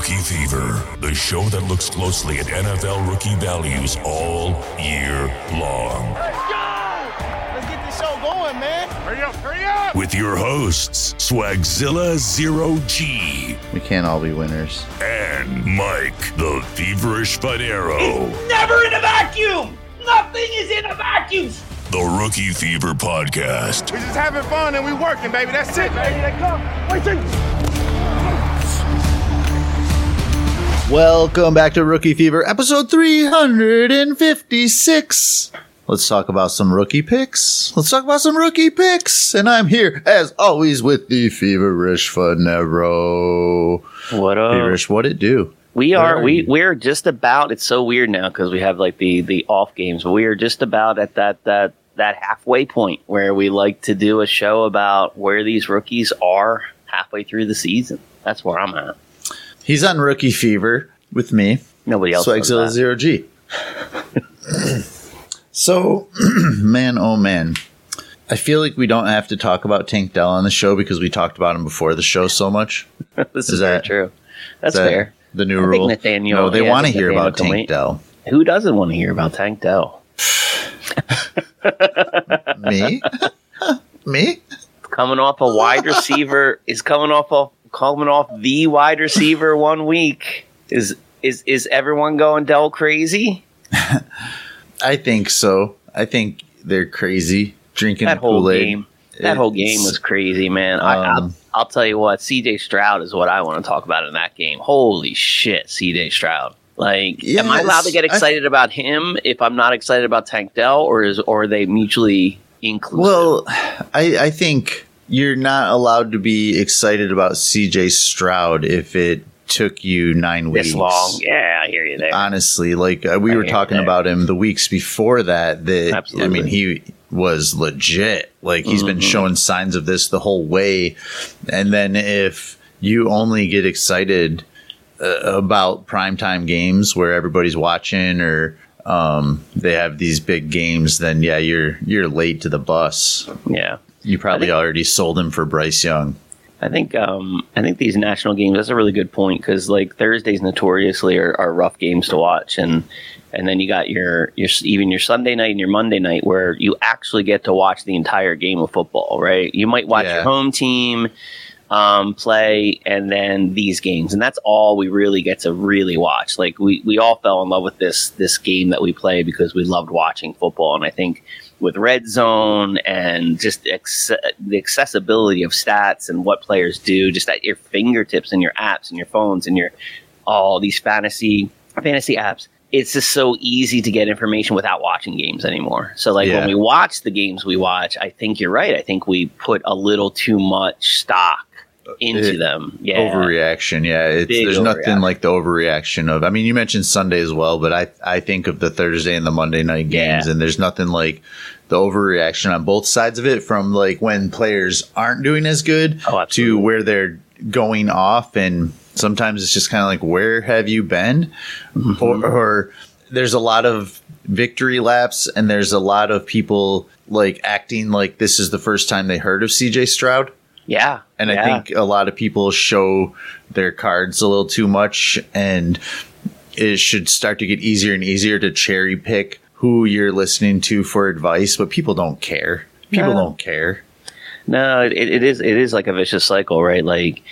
Rookie Fever, the show that looks closely at NFL rookie values all year long. Let's go! Let's get this show going, man. Hurry up, hurry up! With your hosts, Swagzilla Zero G We can't all be winners. and Mike, the feverish Fanaro. Never in a vacuum! Nothing is in a vacuum! The Rookie Fever Podcast. We're just having fun and we're working, baby. That's it, baby. They come. Wait, Welcome back to Rookie Fever, episode 356. Let's talk about some rookie picks. Let's talk about some rookie picks. And I'm here, as always, with the feverish Fanaro. What up? Feverish, what it do? We are are we we're just about. It's so weird now because we have like the the off games, but we are just about at that that that halfway point where we like to do a show about where these rookies are halfway through the season. That's where I'm at. He's on Rookie Fever with me, Nobody else. Swagzilla that. Zero G. so, man, oh man. I feel like we don't have to talk about Tank Dell on the show because we talked about him before the show so much. this Is is, that- true. That's that fair. The new I rule. Nathaniel- no, they yeah, want to hear Nathaniel about Tank wait. Dell. Who doesn't want to hear about Tank Dell? Me? Me? Coming off a wide receiver is coming off a coming off the wide receiver one week. Is is is everyone going Dell crazy? I think so. I think they're crazy drinking that whole Kool-Aid. game that whole game was crazy man I, I'll, Um, I'll tell you what cj stroud is what i want to talk about in that game holy shit cj stroud like am i allowed to get Yes, I- excited about him if i'm not excited about tank dell or is or are they mutually inclusive Well, I, I think you're not allowed to be excited about CJ Stroud if it took you nine weeks. this long yeah i hear you there Honestly, like uh, we I were talking about him the weeks before that. That I mean, he was legit. Like he's been Mhm. showing signs of this the whole way. And then if you only get excited uh, about primetime games where everybody's watching or um, they have these big games, then yeah, you're you're late to the bus. yeah You probably think- already sold him for Bryce Young. I think um, I think these national games. That's a really good point because like Thursdays notoriously are, are rough games to watch, and and then you got your your even your Sunday night and your Monday night where you actually get to watch the entire game of football. Right? You might watch Yeah. your home team um, play, and then these games, and that's all we really get to really watch. Like we we all fell in love with this this game that we play because we loved watching football, and I think with red zone and just ex- the accessibility of stats and what players do just at your fingertips and your apps and your phones and your all these fantasy fantasy apps. It's just so easy to get information without watching games anymore. So like Yeah. when we watch the games we watch i think you're right. I think we put a little too much stock into It- them yeah Overreaction, yeah. There's nothing like the overreaction of. I mean, you mentioned Sunday as well, but I I think of the Thursday and the Monday night games, Yeah. and there's nothing like the overreaction on both sides of it. From like when players aren't doing as good Oh, to where they're going off, and sometimes it's just kind of like, where have you been? Mm-hmm. Or, or there's a lot of victory laps, and there's a lot of people like acting like this is the first time they heard of CJ Stroud. Yeah And I think a lot of people show their cards a little too much, and it should start to get easier and easier to cherry pick who you're listening to for advice. But people don't care. People No. don't care. No, it, it is it is like a vicious cycle, right? Like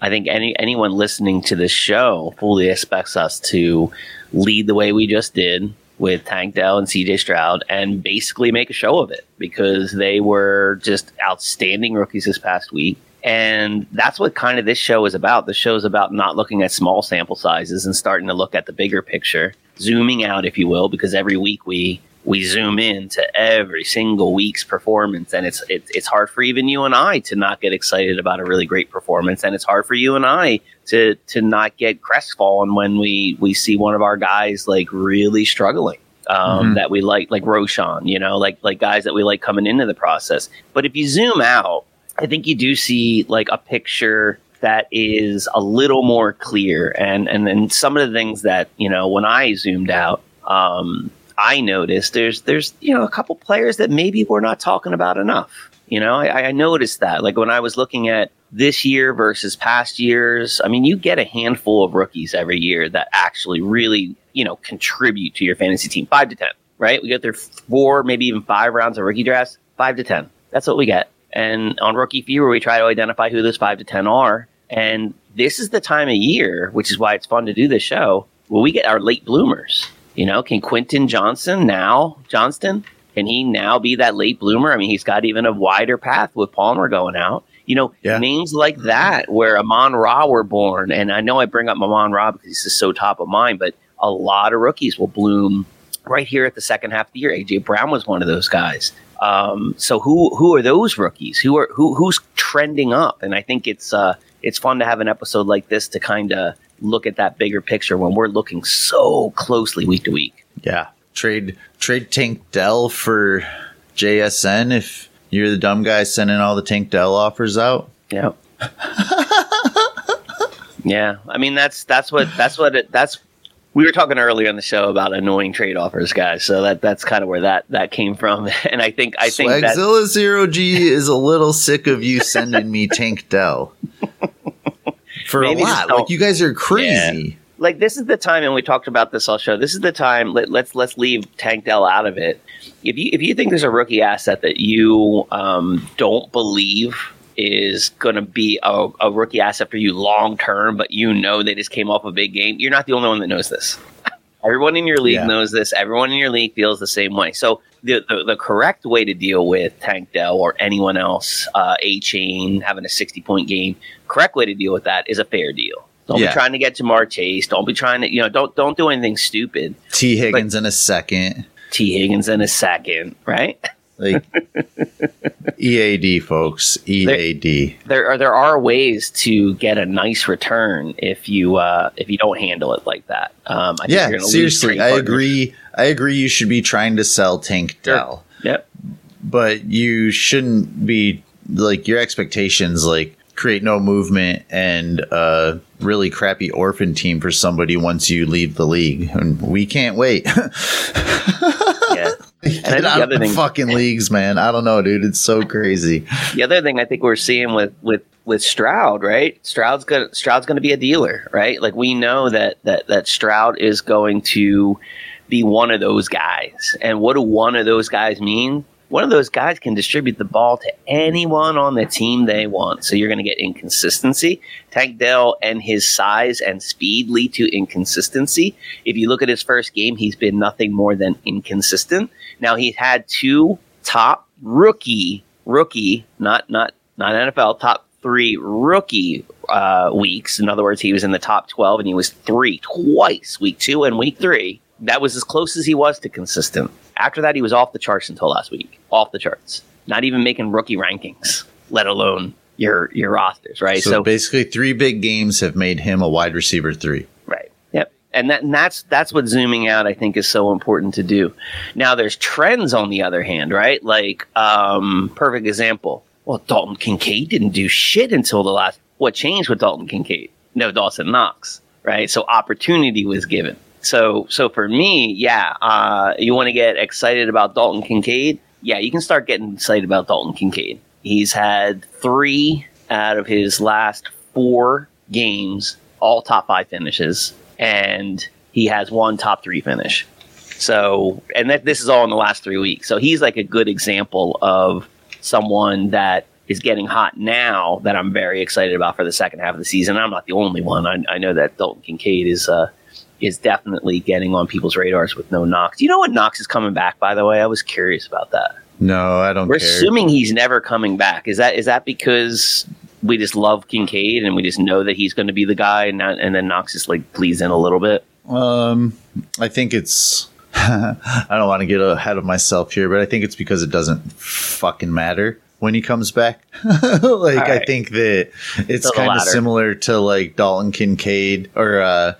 I think any anyone listening to this show fully expects us to lead the way we just did with Tank Dell and CJ Stroud and basically make a show of it because they were just outstanding rookies this past week. And that's what kind of this show is about. The show is about not looking at small sample sizes and starting to look at the bigger picture, zooming out, if you will, because every week we we zoom in to every single week's performance, and it's it's it's hard for even you and I to not get excited about a really great performance, and it's hard for you and I to to not get crestfallen when we we see one of our guys like really struggling. Um, Mhm. That we like, like Roshan, you know, like like guys that we like coming into the process. But if you zoom out, I think you do see like a picture that is a little more clear, and and then some of the things that you know when I zoomed out, um, I noticed there's there's you know a couple players that maybe we're not talking about enough. You know, I, I noticed that like when I was looking at this year versus past years, I mean, you get a handful of rookies every year that actually really, you know, contribute to your fantasy team. Five to ten, right? We get there four, maybe even five rounds of rookie drafts. Five to ten. That's what we get. And on Rookie Fever, we try to identify who those five to ten are. And this is the time of year, which is why it's fun to do this show, where we get our late bloomers. You know, can Quentin Johnson now, Johnston, can he now be that late bloomer? I mean, he's got even a wider path with Palmer going out. You know, Yeah. names like that where Amon Ra were born. And I know I bring up Amon Ra because he's just so top of mind, but a lot of rookies will bloom right here at the second half of the year. AJ Brown was one of those guys. Um, so who who are those rookies? Who are who who's trending up? And I think it's uh, it's fun to have an episode like this to kind of look at that bigger picture when we're looking so closely week to week. Yeah. Trade trade Tank Dell for JSN if you're the dumb guy sending all the Tank Dell offers out. Yeah. yeah. I mean that's that's what that's what it, that's we were talking earlier on the show about annoying trade offers, guys. So that that's kind of where that that came from. And I think I think that Swagzilla Zero G is a little sick of you sending me Tank Dell. For Maybe a lot. Like you guys are crazy. like this is the time and we talked about this all show this is the time let, let's let's leave tank dell out of it if you if you think there's a rookie asset that you um, don't believe is going to be a, a rookie asset for you long term but you know they just came off a big game you're not the only one that knows this everyone in your league Yeah. knows this everyone in your league feels the same way so the, the, the correct way to deal with tank dell or anyone else uh, Achane having a 60 point game correct way to deal with that is a fair deal don't Yeah. be trying to get Ja'Marr Chase. Don't be trying to, you know, don't don't do anything stupid. Tee Higgins in a second. Tee Higgins in a second, right? Like EAD folks. EAD. There are there are ways to get a nice return if you uh, if you don't handle it like that. Um, I think Yeah, you're seriously. I agree. I agree you should be trying to sell Tank Sure. Dell. Yep. but you shouldn't be like your expectations like create no movement and a really crappy orphan team for somebody once you leave the league and we can't wait Yeah. And Get think the out other of thing, fucking leagues man i don't know dude it's so crazy the other thing I think we're seeing with with with Stroud, right? Stroud's gonna Stroud's gonna be a dealer, right? Like we know that that that Stroud is going to be one of those guys. And what do one of those guys mean? One of those guys can distribute the ball to anyone on the team they want. So you're going to get inconsistency. Tank Dell and his size and speed lead to inconsistency. If you look at his first game, he's been nothing more than inconsistent. Now he's had two top rookie, rookie, not not not NFL, top three rookie uh, weeks. In other words, he was in the top twelve, and he was three twice, week two and week three. That was as close as he was to consistent. After that, he was off the charts until last week. Off the charts. Not even making rookie rankings, let alone your your rosters, right? so, basically three big games have made him a wide receiver three Right. Yep. And that and that's that's what zooming out I think is so important to do. Now there's trends on the other hand, right? Like um perfect example. Well, Dalton Kincaid didn't do shit until the last what changed with Dalton Kincaid? No Dawson Knox, right? So opportunity was given. So so for me, yeah, uh you want to get excited about Dalton Kincaid? Yeah, you can start getting excited about Dalton Kincaid. He's had 3 out of his last 4 games all top five finishes, and he has one top three finish. So, and that this is all in the last three weeks. So he's like a good example of someone that is getting hot now that I'm very excited about for the second half of the season. I'm not the only one. I, I know that Dalton Kincaid is uh, is definitely getting on people's radars with no Knox. You know what Knox is coming back? By the way, I was curious about that. no i don't We're care assuming he's never coming back. Is that is that because we just love Kincaid and we just know that he's going to be the guy, and, not, and then Knox just like bleeds in a little bit? Um, I think it's. I don't want to get ahead of myself here, but I think it's because it doesn't fucking matter when he comes back. like I think that it's kind of similar to like Dalton Kincaid or uh,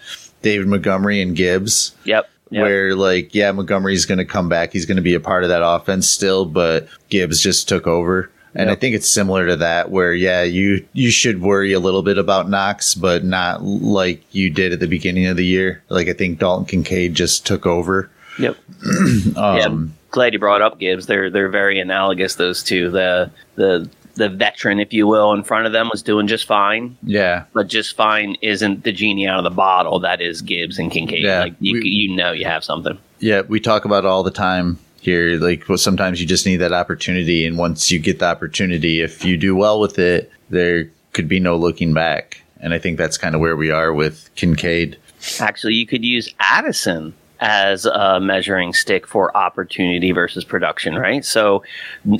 David Montgomery and Gibbs, Yep. yep. where like yeah, Montgomery's going to come back. He's going to be a part of that offense still, but Gibbs just took over. And I think it's similar to that, where yeah, you you should worry a little bit about Knox, but not like you did at the beginning of the year. Like I think Dalton Kincaid just took over. Yep. Um, yeah. Glad you brought up Gibbs. They're they're very analogous. Those two. The the the veteran, if you will, in front of them was doing just fine. Yeah. But just fine isn't the genie out of the bottle. That is Gibbs and Kincaid. Yeah, like you, we- you know, you have something. Yeah, we talk about it all the time here. Like, well, sometimes you just need that opportunity, and once you get the opportunity, if you do well with it, there could be no looking back. And I think that's kind of where we are with Kincaid. Actually, you could use Addison as a measuring stick for opportunity versus production, right? So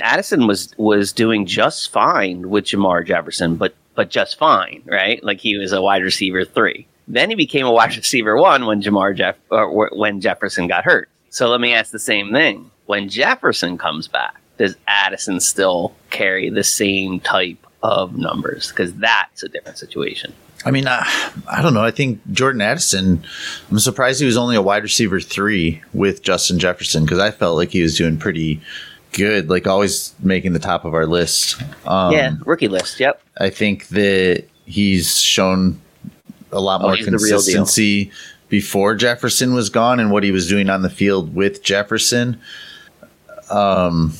Addison was was doing just fine with Jamar Jefferson, but but just fine, right? Like he was a wide receiver three. Then he became a wide receiver one when Jamar Jeff or when Jefferson got hurt. So let me ask the same thing: When Jefferson comes back, does Addison still carry the same type of numbers? Because that's a different situation. I mean, I, I don't know. I think Jordan Addison, I'm surprised he was only a wide receiver three with Justin Jefferson because I felt like he was doing pretty good, like always making the top of our list. Um, yeah, rookie list. Yep. I think that he's shown a lot Oh, more he's the real deal. consistency before Jefferson was gone and what he was doing on the field with Jefferson. Um,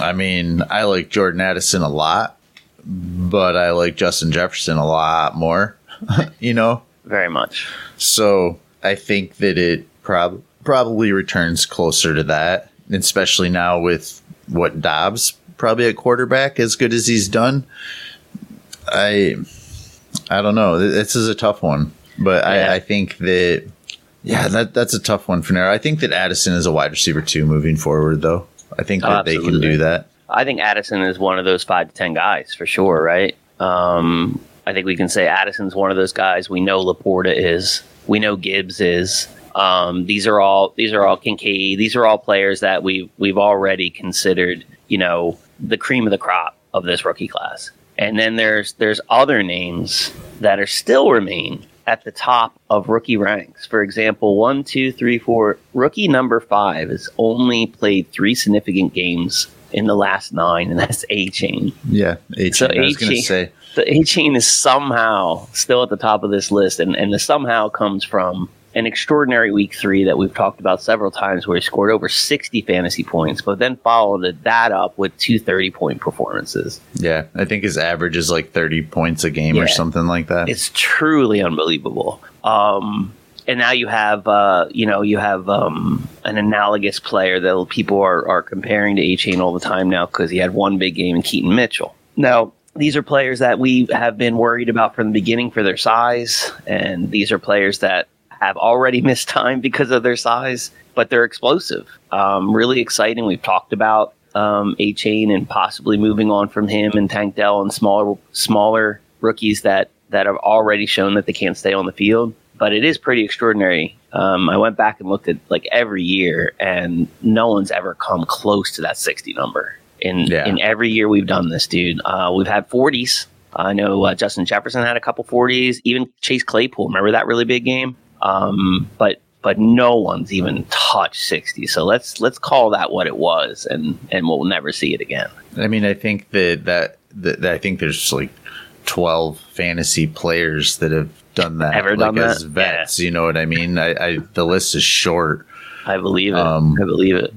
I mean, I like Jordan Addison a lot, but I like Justin Jefferson a lot more, you know? Very much. So I think that it prob- probably returns closer to that, especially now with what Dobbs probably at quarterback as good as he's done. I I don't know. This is a tough one, but Yeah. I, I think that yeah, that that's a tough one for now. I think that Addison is a wide receiver too moving forward, though. I think Oh, that they can do that. I think Addison is one of those five to ten guys for sure, right? Um, I think we can say Addison's one of those guys. We know LaPorta is. We know Gibbs is. Um, these are all these are all Kincaid. These are all players that we we've already considered. You know, the cream of the crop of this rookie class. And then there's there's other names that are still remain at the top of rookie ranks. For example, one, two, three, four. Rookie number five has only played three significant games in the last nine, and that's Achane. Yeah, So I was going to say The Achane is somehow still at the top of this list, and, and the somehow comes from an extraordinary week three that we've talked about several times where he scored over 60 fantasy points, but then followed that up with two 30 point performances. yeah. I think his average is like thirty points a game or something like that. It's truly unbelievable. Um, and now you have, uh, you know, you have um, an analogous player that people are, are comparing to Achane all the time now because he had one big game in Keaton Mitchell. Now, these are players that we have been worried about from the beginning for their size, and these are players that have already missed time because of their size, but they're explosive. Um, really exciting. We've talked about um, Achane and possibly moving on from him and Tank Dell and smaller smaller rookies that that have already shown that they can't stay on the field. But it is pretty extraordinary. Um, I went back and looked at like every year, and no one's ever come close to that sixty number. In Yeah. in every year we've done this, dude. Uh, we've had forties. I know uh, Justin Jefferson had a couple forties. Even Chase Claypool, remember that really big game? Um, but but no one's even touched sixty. So let's let's call that what it was, and and we'll never see it again. I mean, I think that that, that, that I think there's like twelve fantasy players that have done that Ever like done as that? vets. You know what I mean? I, I the list is short, I believe it. Um, I believe it.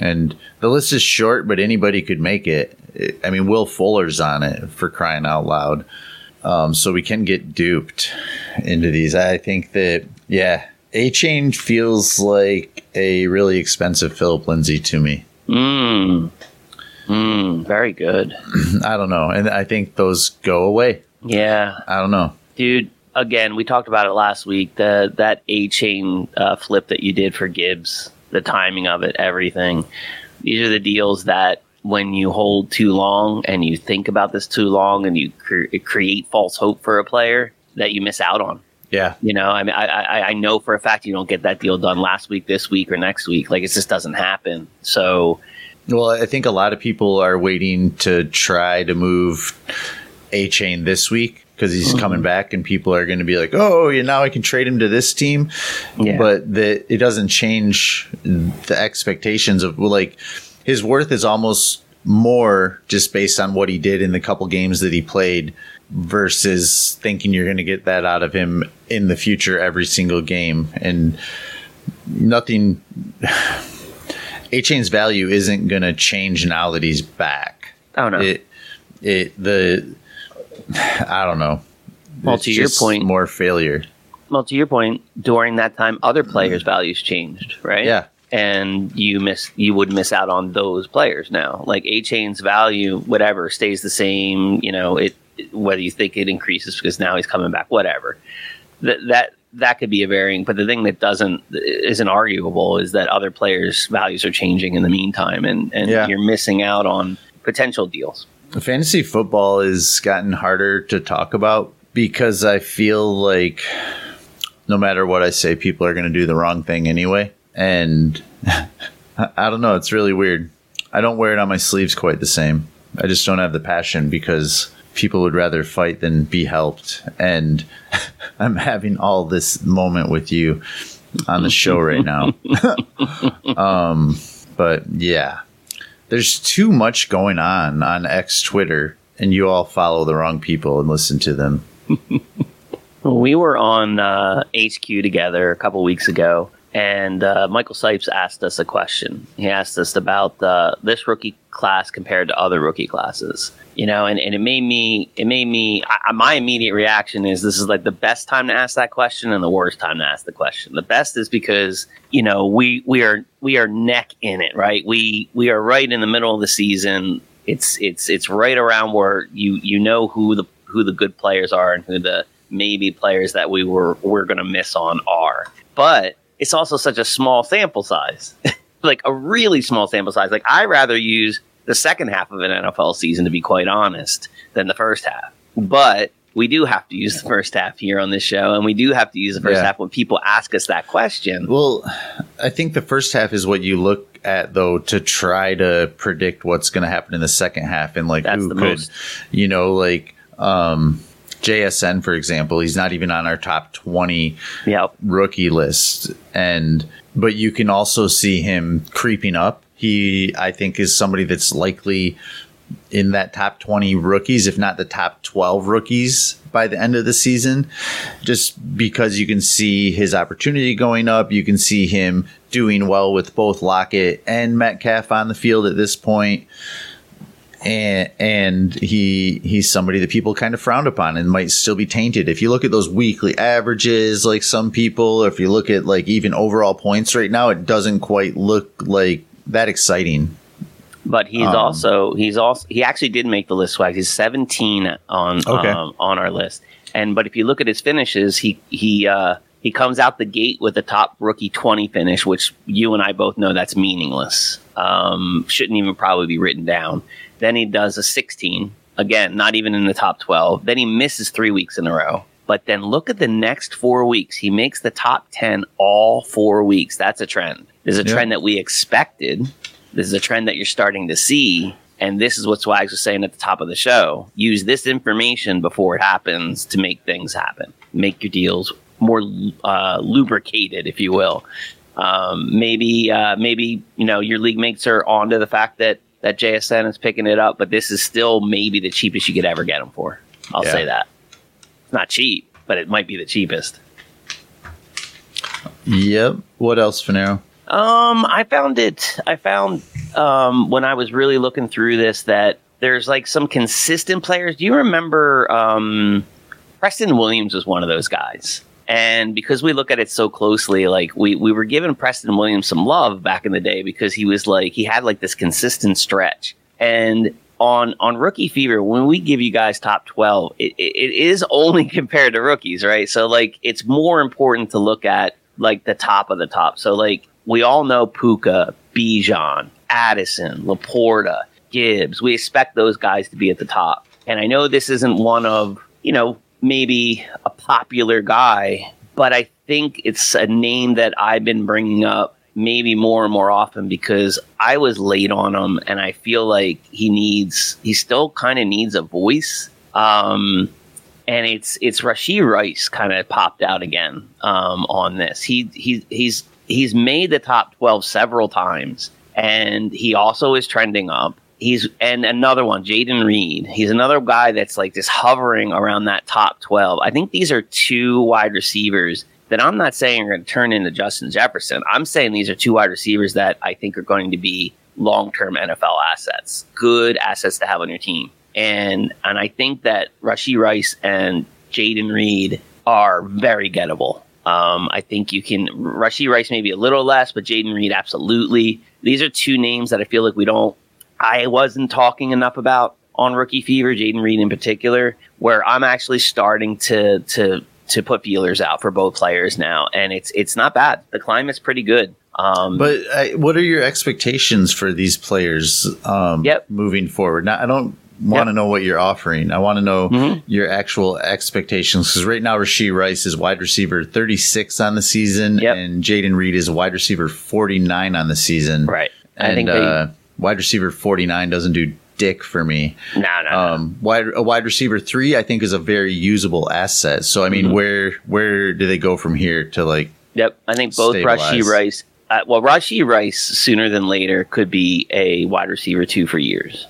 and the list is short, but anybody could make it. I mean, Will Fuller's on it for crying out loud. Um, so we can get duped into these. I think that yeah, Achane feels like a really expensive Phillip Lindsay to me. Mm. Mm, very good. I don't know, and I think those go away. Yeah, I don't know. dude. Again, we talked about it last week. The that Achane uh, flip that you did for Gibbs, the timing of it, everything. These are the deals that when you hold too long and you think about this too long and you cre- create false hope for a player that you miss out on. Yeah, You know, I mean, I, I I know for a fact you don't get that deal done last week, this week, or next week. Like it just doesn't happen. So Well, I think a lot of people are waiting to try to move Achane this week because he's Mm-hmm. coming back, and people are going to be like, "Oh, yeah, now I can trade him to this team." Yeah. But the, it doesn't change the expectations of like his worth is almost more just based on what he did in the couple games that he played versus thinking you're going to get that out of him in the future every single game and nothing Achane's value isn't going to change now that he's back. I don't know. It, it the I don't know. Well, It's to your point- more failure. Well, to your point, during that time, other players' mm-hmm. values changed, right? Yeah. And you miss, you would miss out on those players now. Like Achane's value, whatever, stays the same. You know, it whether you think it increases because now he's coming back, whatever. That that that could be a varying. But the thing that doesn't isn't arguable is that other players' values are changing in the meantime, and and Yeah. you're missing out on potential deals. Fantasy football has gotten harder to talk about because I feel like no matter what I say, people are going to do the wrong thing anyway. And I don't know. It's really weird. I don't wear it on my sleeves quite the same. I just don't have the passion because people would rather fight than be helped. And I'm having all this moment with you on the show right now. um, but yeah, there's too much going on on X Twitter, and you all follow the wrong people and listen to them. We were on uh, HQ together a couple weeks ago, and uh, Michael Sipes asked us a question. He asked us about uh, this rookie class compared to other rookie classes. You know, and, and it made me, it made me, I, my immediate reaction is this is like the best time to ask that question and the worst time to ask the question. The best is because, you know, we, we are, we are neck in it, right? We, we are right in the middle of the season. It's, it's, it's right around where you, you know who the, who the good players are and who the maybe players that we were we're going to miss on are. But it's also such a small sample size, like a really small sample size. Like I rather use the second half of an NFL season to be quite honest than the first half. But we do have to use the first half here on this show, and we do have to use the first Yeah. half when people ask us that question. Well, I think the first half is what you look at though to try to predict what's going to happen in the second half and like That's who the could, most- you know, like um, JSN for example, he's not even on our top twenty Yeah, rookie list, and but you can also see him creeping up. He, I think, is somebody that's likely in that top 20 rookies, if not the top 12 rookies by the end of the season, just because you can see his opportunity going up. You can see him doing well with both Lockett and Metcalf on the field at this point. And, and he he's somebody that people kind of frowned upon and might still be tainted. If you look at those weekly averages, like some people, or if you look at like even overall points right now, it doesn't quite look like that exciting. but he's Um, also he's also he actually did make the list swag. He's 17 on Okay. um, on our list. And but if you look at his finishes, he he uh, he comes out the gate with a top rookie 20 finish, which you and I both know that's meaningless. Um, shouldn't even probably be written down. Then he does a 16 again, not even in the top 12. Then he misses three weeks in a row. But then look at the next four weeks. He makes the top 10 all four weeks. That's a trend. There's a Yeah. trend that we expected. This is a trend that you're starting to see. And this is what Swags was saying at the top of the show. Use this information before it happens to make things happen. Make your deals more uh, lubricated, if you will. Um, maybe, uh, maybe you know your league mates are onto the fact that that JSN is picking it up, but this is still maybe the cheapest you could ever get them for. I'll Yeah. say that. It's not cheap, but it might be the cheapest. Yep. What else, Fanaro? Um, I found it. I found um, when I was really looking through this that there's like some consistent players. Do you remember um, Preston Williams was one of those guys? And because we look at it so closely, like we, we were giving Preston Williams some love back in the day because he was like he had like this consistent stretch. And on on Rookie Fever, when we give you guys top twelve, it, it, it is only compared to rookies, right? So like it's more important to look at like the top of the top. So like we all know Puka, Bijan, Addison, LaPorta, Gibbs. We expect those guys to be at the top. And I know this isn't one of, you know, maybe a popular guy, but I think it's a name that I've been bringing up maybe more and more often because I was late on him and I feel like he needs, he still kind of needs a voice. Um, and it's it's Rasheed Rice kind of popped out again um, on this. He he he's he's made the top twelve several times, and he also is trending up. He's and another one, Jayden Reed. He's another guy that's like just hovering around that top twelve. I think these are two wide receivers that I'm not saying are going to turn into Justin Jefferson. I'm saying these are two wide receivers that I think are going to be long term NFL assets, good assets to have on your team. and and I think that Rashee Rice and Jayden Reed are very gettable. Um, I think you can Rashee Rice maybe a little less, but Jayden Reed absolutely. These are two names that I feel like we don't. I wasn't talking enough about on Rookie Fever, Jayden Reed in particular, where I'm actually starting to to to put feelers out for both players now, and it's it's not bad. The climate's pretty good. Um, But I, what are your expectations for these players um, Yep. moving forward? Now, I don't want to Yep. know what you're offering. I want to know Mhm. your actual expectations because right now Rasheed Rice is wide receiver 36 on the season, Yep. and Jayden Reed is wide receiver 49 on the season. right. I And think they, uh, wide receiver 49 doesn't do dick for me. no, no. Um, wide a wide receiver three, I think, is a very usable asset. So I mean, Mhm. where where do they go from here to like? Yep, I think both stabilize. Rashee Rice. Uh, well, Rashee Rice sooner than later could be a wide receiver two for years.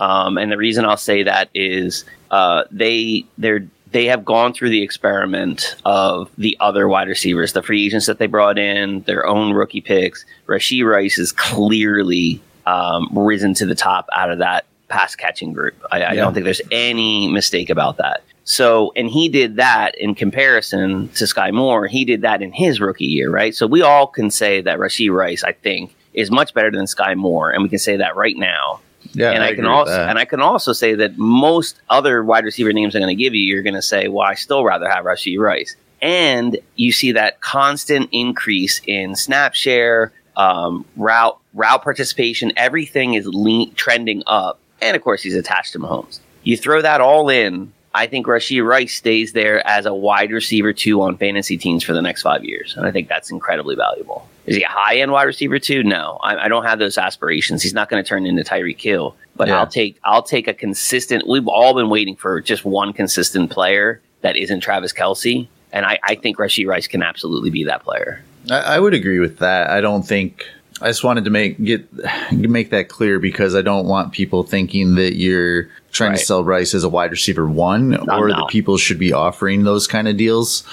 Um, and the reason I'll say that is uh, they they're they have gone through the experiment of the other wide receivers, the free agents that they brought in, their own rookie picks. Rashee Rice is clearly um, risen to the top out of that pass catching group. I, I don't think there's any mistake about that. So, and he did that in comparison to Skyy Moore. He did that in his rookie year, right? So we all can say that Rashee Rice, I think, is much better than Skyy Moore, and we can say that right now. Yeah, and I, agree can also and I can also say that most other wide receiver names I'm going to give you, you're going to say, "Well, I still rather have Rashee Rice." And you see that constant increase in snap share, um, route route participation. Everything is lean, trending up, and of course, he's attached to Mahomes. You throw that all in. I think Rashee Rice stays there as a wide receiver two on fantasy teams for the next five years, and I think that's incredibly valuable. Is he a high end wide receiver two? No, I, I don't have those aspirations. He's not going to turn into Tyreek Hill, but Yeah. I'll take I'll take a consistent. We've all been waiting for just one consistent player that isn't Travis Kelce, and I, I think Rashee Rice can absolutely be that player. I, I would agree with that. I don't think. I just wanted to make get make that clear because I don't want people thinking that you're trying Right. to sell Rice as a wide receiver one, No, or no. that people should be offering those kind of deals.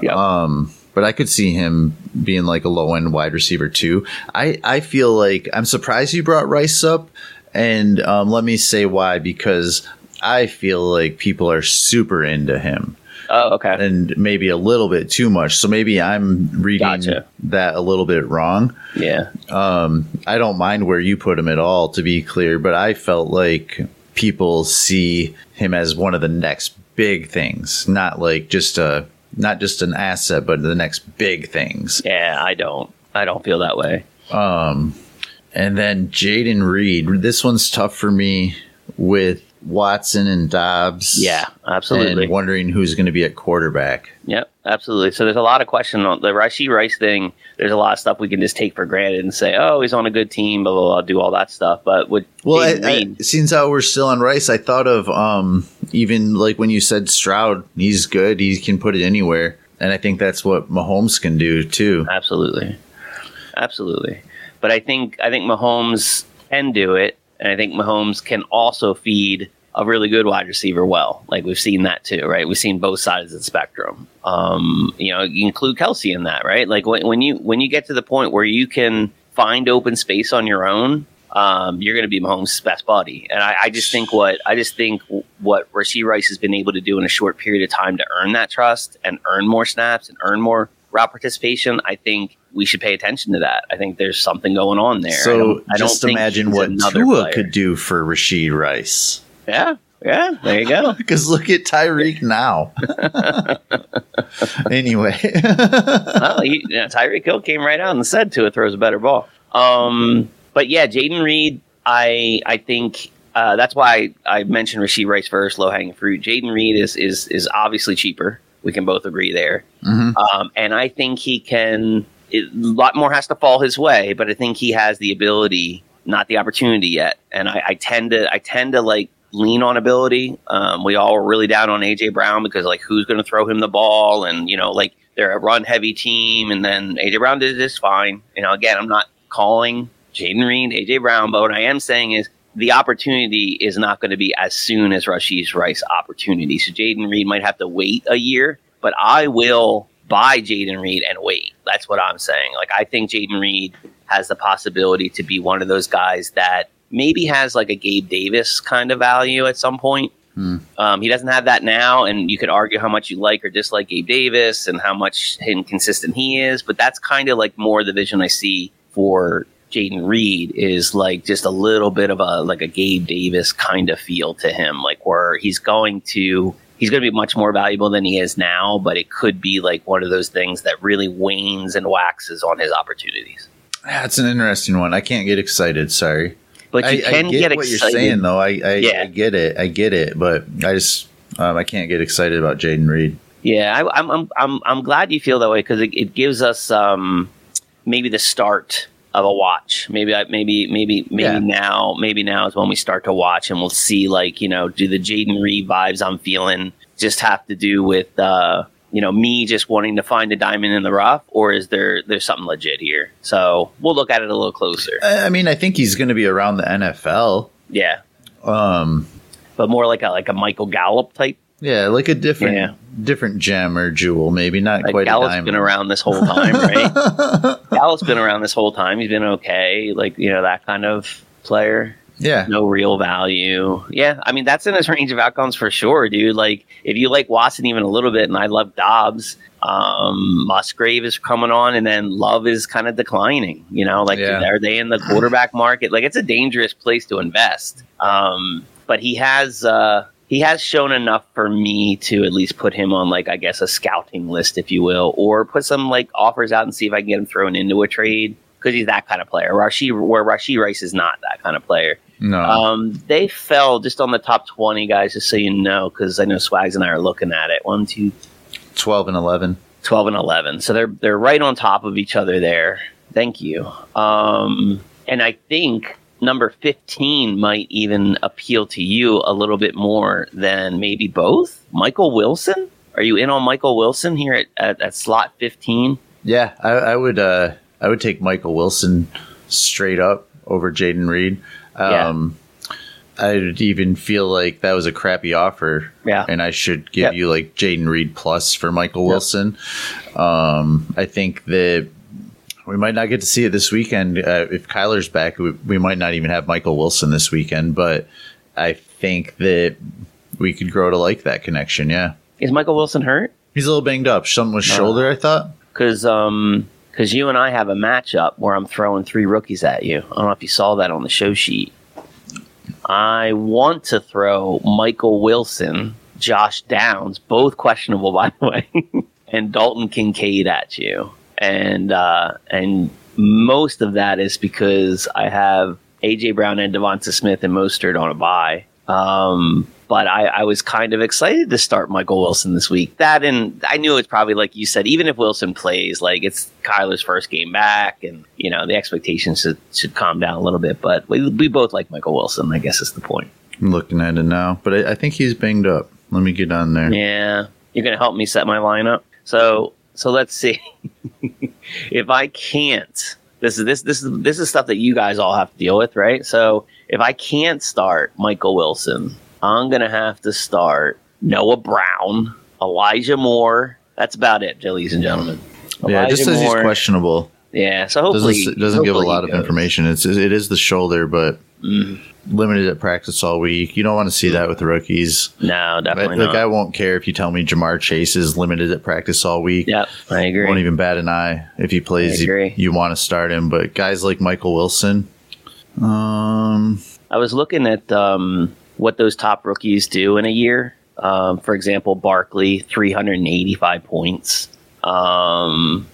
Yeah. Um, but I could see him being like a low end wide receiver too. I I feel like I'm surprised you brought Rice up, and um, let me say why because I feel like people are super into him Oh, okay. and maybe a little bit too much. So maybe I'm reading Gotcha. that a little bit wrong. Yeah. Um, I don't mind where you put him at all, to be clear, but I felt like people see him as one of the next big things, not like just a not just an asset, but the next big things. Yeah, I don't. I don't feel that way. Um, And then Jayden Reed, this one's tough for me with Watson and Dobbs. Yeah, absolutely. And wondering who's going to be at quarterback. Yep, absolutely. So there's a lot of question on the Rashee Rice thing. There's a lot of stuff we can just take for granted and say, oh, he's on a good team, blah blah blah, do all that stuff. But with Well, I, I, since how we're still on Rice, I thought of um, even like when you said Stroud, he's good. He can put it anywhere, and I think that's what Mahomes can do too. absolutely, absolutely. But I think I think Mahomes can do it, and I think Mahomes can also feed a really good wide receiver well. Like we've seen that too, right? We've seen both sides of the spectrum. Um, you know, you include Kelce in that, right? Like when, when you when you get to the point where you can find open space on your own, um, you're going to be Mahomes' best buddy. And I, I just think what I just think what Rasheed Rice has been able to do in a short period of time to earn that trust and earn more snaps and earn more route participation. I think we should pay attention to that. I think there's something going on there. I So don't- I don't just imagine what Tua player. could do for Rasheed Rice. Yeah, yeah. There you go. Because look at Tyreek now. anyway, well, he, you know, Tyreek Hill came right out and said Tua throws a better ball. Um, but yeah, Jayden Reed, I I think uh, that's why I, I mentioned Rasheed Rice first, low hanging fruit. Jayden Reed is is is obviously cheaper. We can both agree there, Mhm. um, and I think he can. It, a lot more has to fall his way, but I think he has the ability, not the opportunity yet. And I, I tend to I tend to like lean on ability. Um, we all were really down on AJ Brown because like who's going to throw him the ball, and you know like they're a run heavy team, and then AJ Brown did this fine. You know, again, I'm not calling Jayden Reed AJ Brown, but what I am saying is the opportunity is not going to be as soon as Rasheed Rice opportunity. So Jayden Reed might have to wait a year, but I will buy Jayden Reed and wait. That's what I'm saying. Like I think Jayden Reed has the possibility to be one of those guys that maybe has like a Gabe Davis kind of value at some point. Um, he doesn't have that now, and you could argue how much you like or dislike Gabe Davis and how much inconsistent he is. But that's kind of like more the vision I see for Jayden Reed is like just a little bit of a like a Gabe Davis kind of feel to him, like where he's going to he's going to be much more valuable than he is now, but it could be like one of those things that really wanes and waxes on his opportunities. That's an interesting one. I can't get excited. Sorry. But you I, can I get, get, what excited. you're saying, though. I I, Yeah. I get it. I get it. But I just um, I can't get excited about Jayden Reed. Yeah, I, I'm, I'm I'm I'm glad you feel that way because it, it gives us um, maybe the start of a watch. Maybe I, maybe maybe maybe Yeah. now maybe now is when we start to watch and we'll see like you know do the Jayden Reed vibes I'm feeling just have to do with uh, you know me just wanting to find a diamond in the rough or is there there's something legit here? So we'll look at it a little closer. I mean, I think he's going to be around the NFL. Yeah, Um, but more like a like a Michael Gallup type. Yeah, like a different Yeah. different gem or jewel, maybe not Like quite diamond. been around this whole time, right? Gallup's been around this whole time. He's been okay, like you know that kind of player. yeah, No real value. Yeah, I mean that's in his range of outcomes for sure, dude. Like if you like Watson even a little bit, and I love Dobbs, um, Musgrave is coming on, and then Love is kind of declining. You know, like Yeah. are they in the quarterback market? Like it's a dangerous place to invest. Um, but he has. Uh, he has shown enough for me to at least put him on like I guess a scouting list, if you will, or put some like offers out and see if I can get him thrown into a trade because he's that kind of player. Rashee, where Rashee Rice is not that kind of player. no, Um, they fell just on the top twenty guys, just so you know, because I know Swags and I are looking at it. One, two, twelve and eleven. 12 and 11 so they're they're right on top of each other there thank you um and i think number 15 might even appeal to you a little bit more than maybe both michael wilson are you in on michael wilson here at, at, at slot 15 Yeah, I, I would. Uh, I would take Michael Wilson straight up over Jayden Reed. Yeah. Um, I'd even feel like that was a crappy offer. Yeah. and I should give Yep. you like Jayden Reed plus for Michael Yep. Wilson. Um, I think that we might not get to see it this weekend. Uh, if Kyler's back, we, we might not even have Michael Wilson this weekend. But I think that we could grow to like that connection. Yeah, is michael wilson hurt he's a little banged up. Something with Uh. shoulder, I thought. because um because you and i have a matchup where i'm throwing three rookies at you i don't know if you saw that on the show sheet i want to throw michael wilson josh downs both questionable by the way and dalton kincaid at you and uh and most of that is because i have aj brown and devonta smith and mostert on a buy. um but I, I was kind of excited to start Michael Wilson this week. That and I knew it's probably like you said, even if Wilson plays, like it's Kyler's first game back, and you know the expectations should should calm down a little bit. But we, we both like Michael Wilson. I guess is the point. I'm looking at it now, but I, I think he's banged up. Let me get on there. Yeah, you're gonna help me set my lineup. So so let's see if I can't. This is this this is this is stuff that you guys all have to deal with, right? So if I can't start Michael Wilson, I'm gonna have to start Noah Brown, Elijah Moore. That's about it, ladies and gentlemen. Yeah, it just says he's Moore. questionable. Yeah, so hopefully Doesn't doesn't give a lot of goes. information. It's it is the shoulder, but. Limited at practice all week. You don't want to see that with the rookies. No, definitely like not. I won't care if you tell me Ja'Marr Chase is limited at practice all week. yep, I agree. Won't even bat an eye if he plays. I You, agree. you want to start him, but guys like Michael Wilson, um, I was looking at um, what those top rookies do in a year. Um, for example, Barkley, 385 points. Um,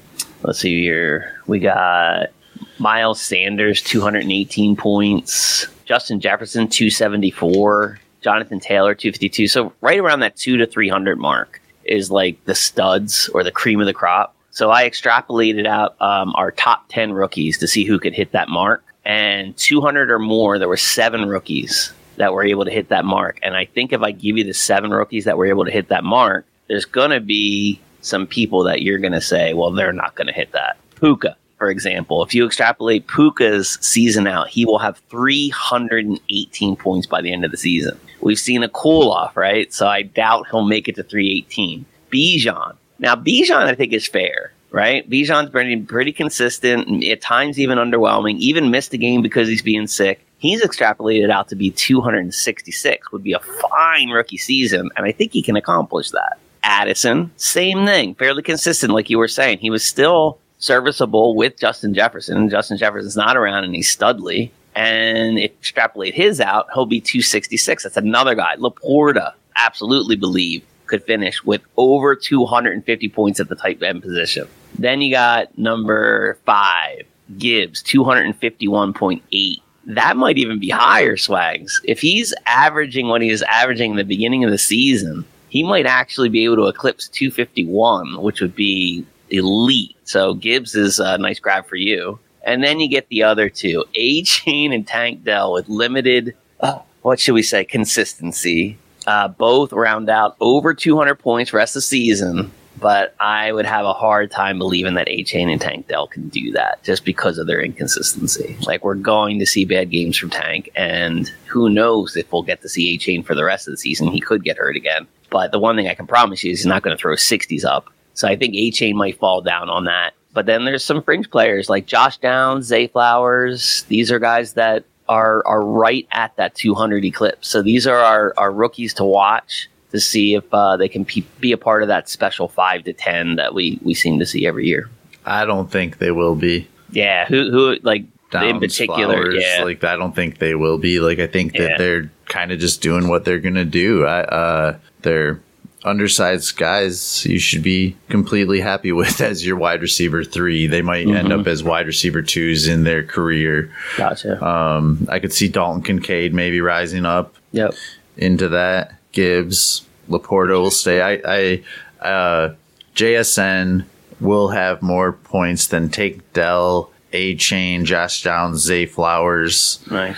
let's see here. We got Miles Sanders, 218 points. Justin Jefferson, 274. Jonathan Taylor, 252. So right around that two to 300 mark is like the studs or the cream of the crop. So I extrapolated out um, our top 10 rookies to see who could hit that mark. And 200 or more, there were seven rookies that were able to hit that mark. And I think if I give you the seven rookies that were able to hit that mark, there's going to be some people that you're going to say, well, they're not going to hit that. Puka, for example, if you extrapolate Puka's season out, he will have 318 points by the end of the season. We've seen a cool off, right? So I doubt he'll make it to 318. Bijan. Now, Bijan, I think, is fair, right? Bijan's been pretty consistent, at times even underwhelming, even missed a game because he's being sick. He's extrapolated out to be 266, would be a fine rookie season, and I think he can accomplish that. Addison, same thing, fairly consistent, like you were saying. He was still serviceable with Justin Jefferson. Justin Jefferson's not around and he's Studley. And extrapolate his out, he'll be 266. That's another guy. LaPorta, absolutely believe, could finish with over 250 points at the tight end position. Then you got number five, Gibbs, 251.8. That might even be higher, Swags. If he's averaging what he was averaging in the beginning of the season, he might actually be able to eclipse 251, which would be elite. So Gibbs is a nice grab for you. And then you get the other two, Achane and Tank Dell with limited, uh, what should we say, consistency. Uh, both round out over 200 points rest of the season but I would have a hard time believing that Achane and Tank Dell can do that just because of their inconsistency. Like we're going to see bad games from Tank, and who knows if we'll get to see Achane for the rest of the season. He could get hurt again. But the one thing I can promise you is he's not going to throw 60s up. So I think Achane might fall down on that. But then there's some fringe players like Josh Downs, Zay Flowers. These are guys that are are right at that 200 eclipse. So these are our, our rookies to watch to see if uh, they can pe- be a part of that special five to ten that we we seem to see every year. I don't think they will be. Yeah, who who like Downs, in particular? Flowers, yeah, like I don't think they will be. Like I think that Yeah. they're kind of just doing what they're gonna do. I, uh, they're undersized guys. You should be completely happy with as your wide receiver three. They might end Mm-hmm. up as wide receiver twos in their career. gotcha. Um, I could see Dalton Kincaid maybe rising up yep. into that. Gibbs, LaPorta will stay. I, I uh, JSN will have more points than Tank Dell, Achane, Josh Downs, Zay Flowers. Nice.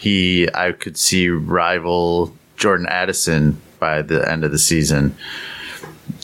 He, I could see rival Jordan Addison by the end of the season,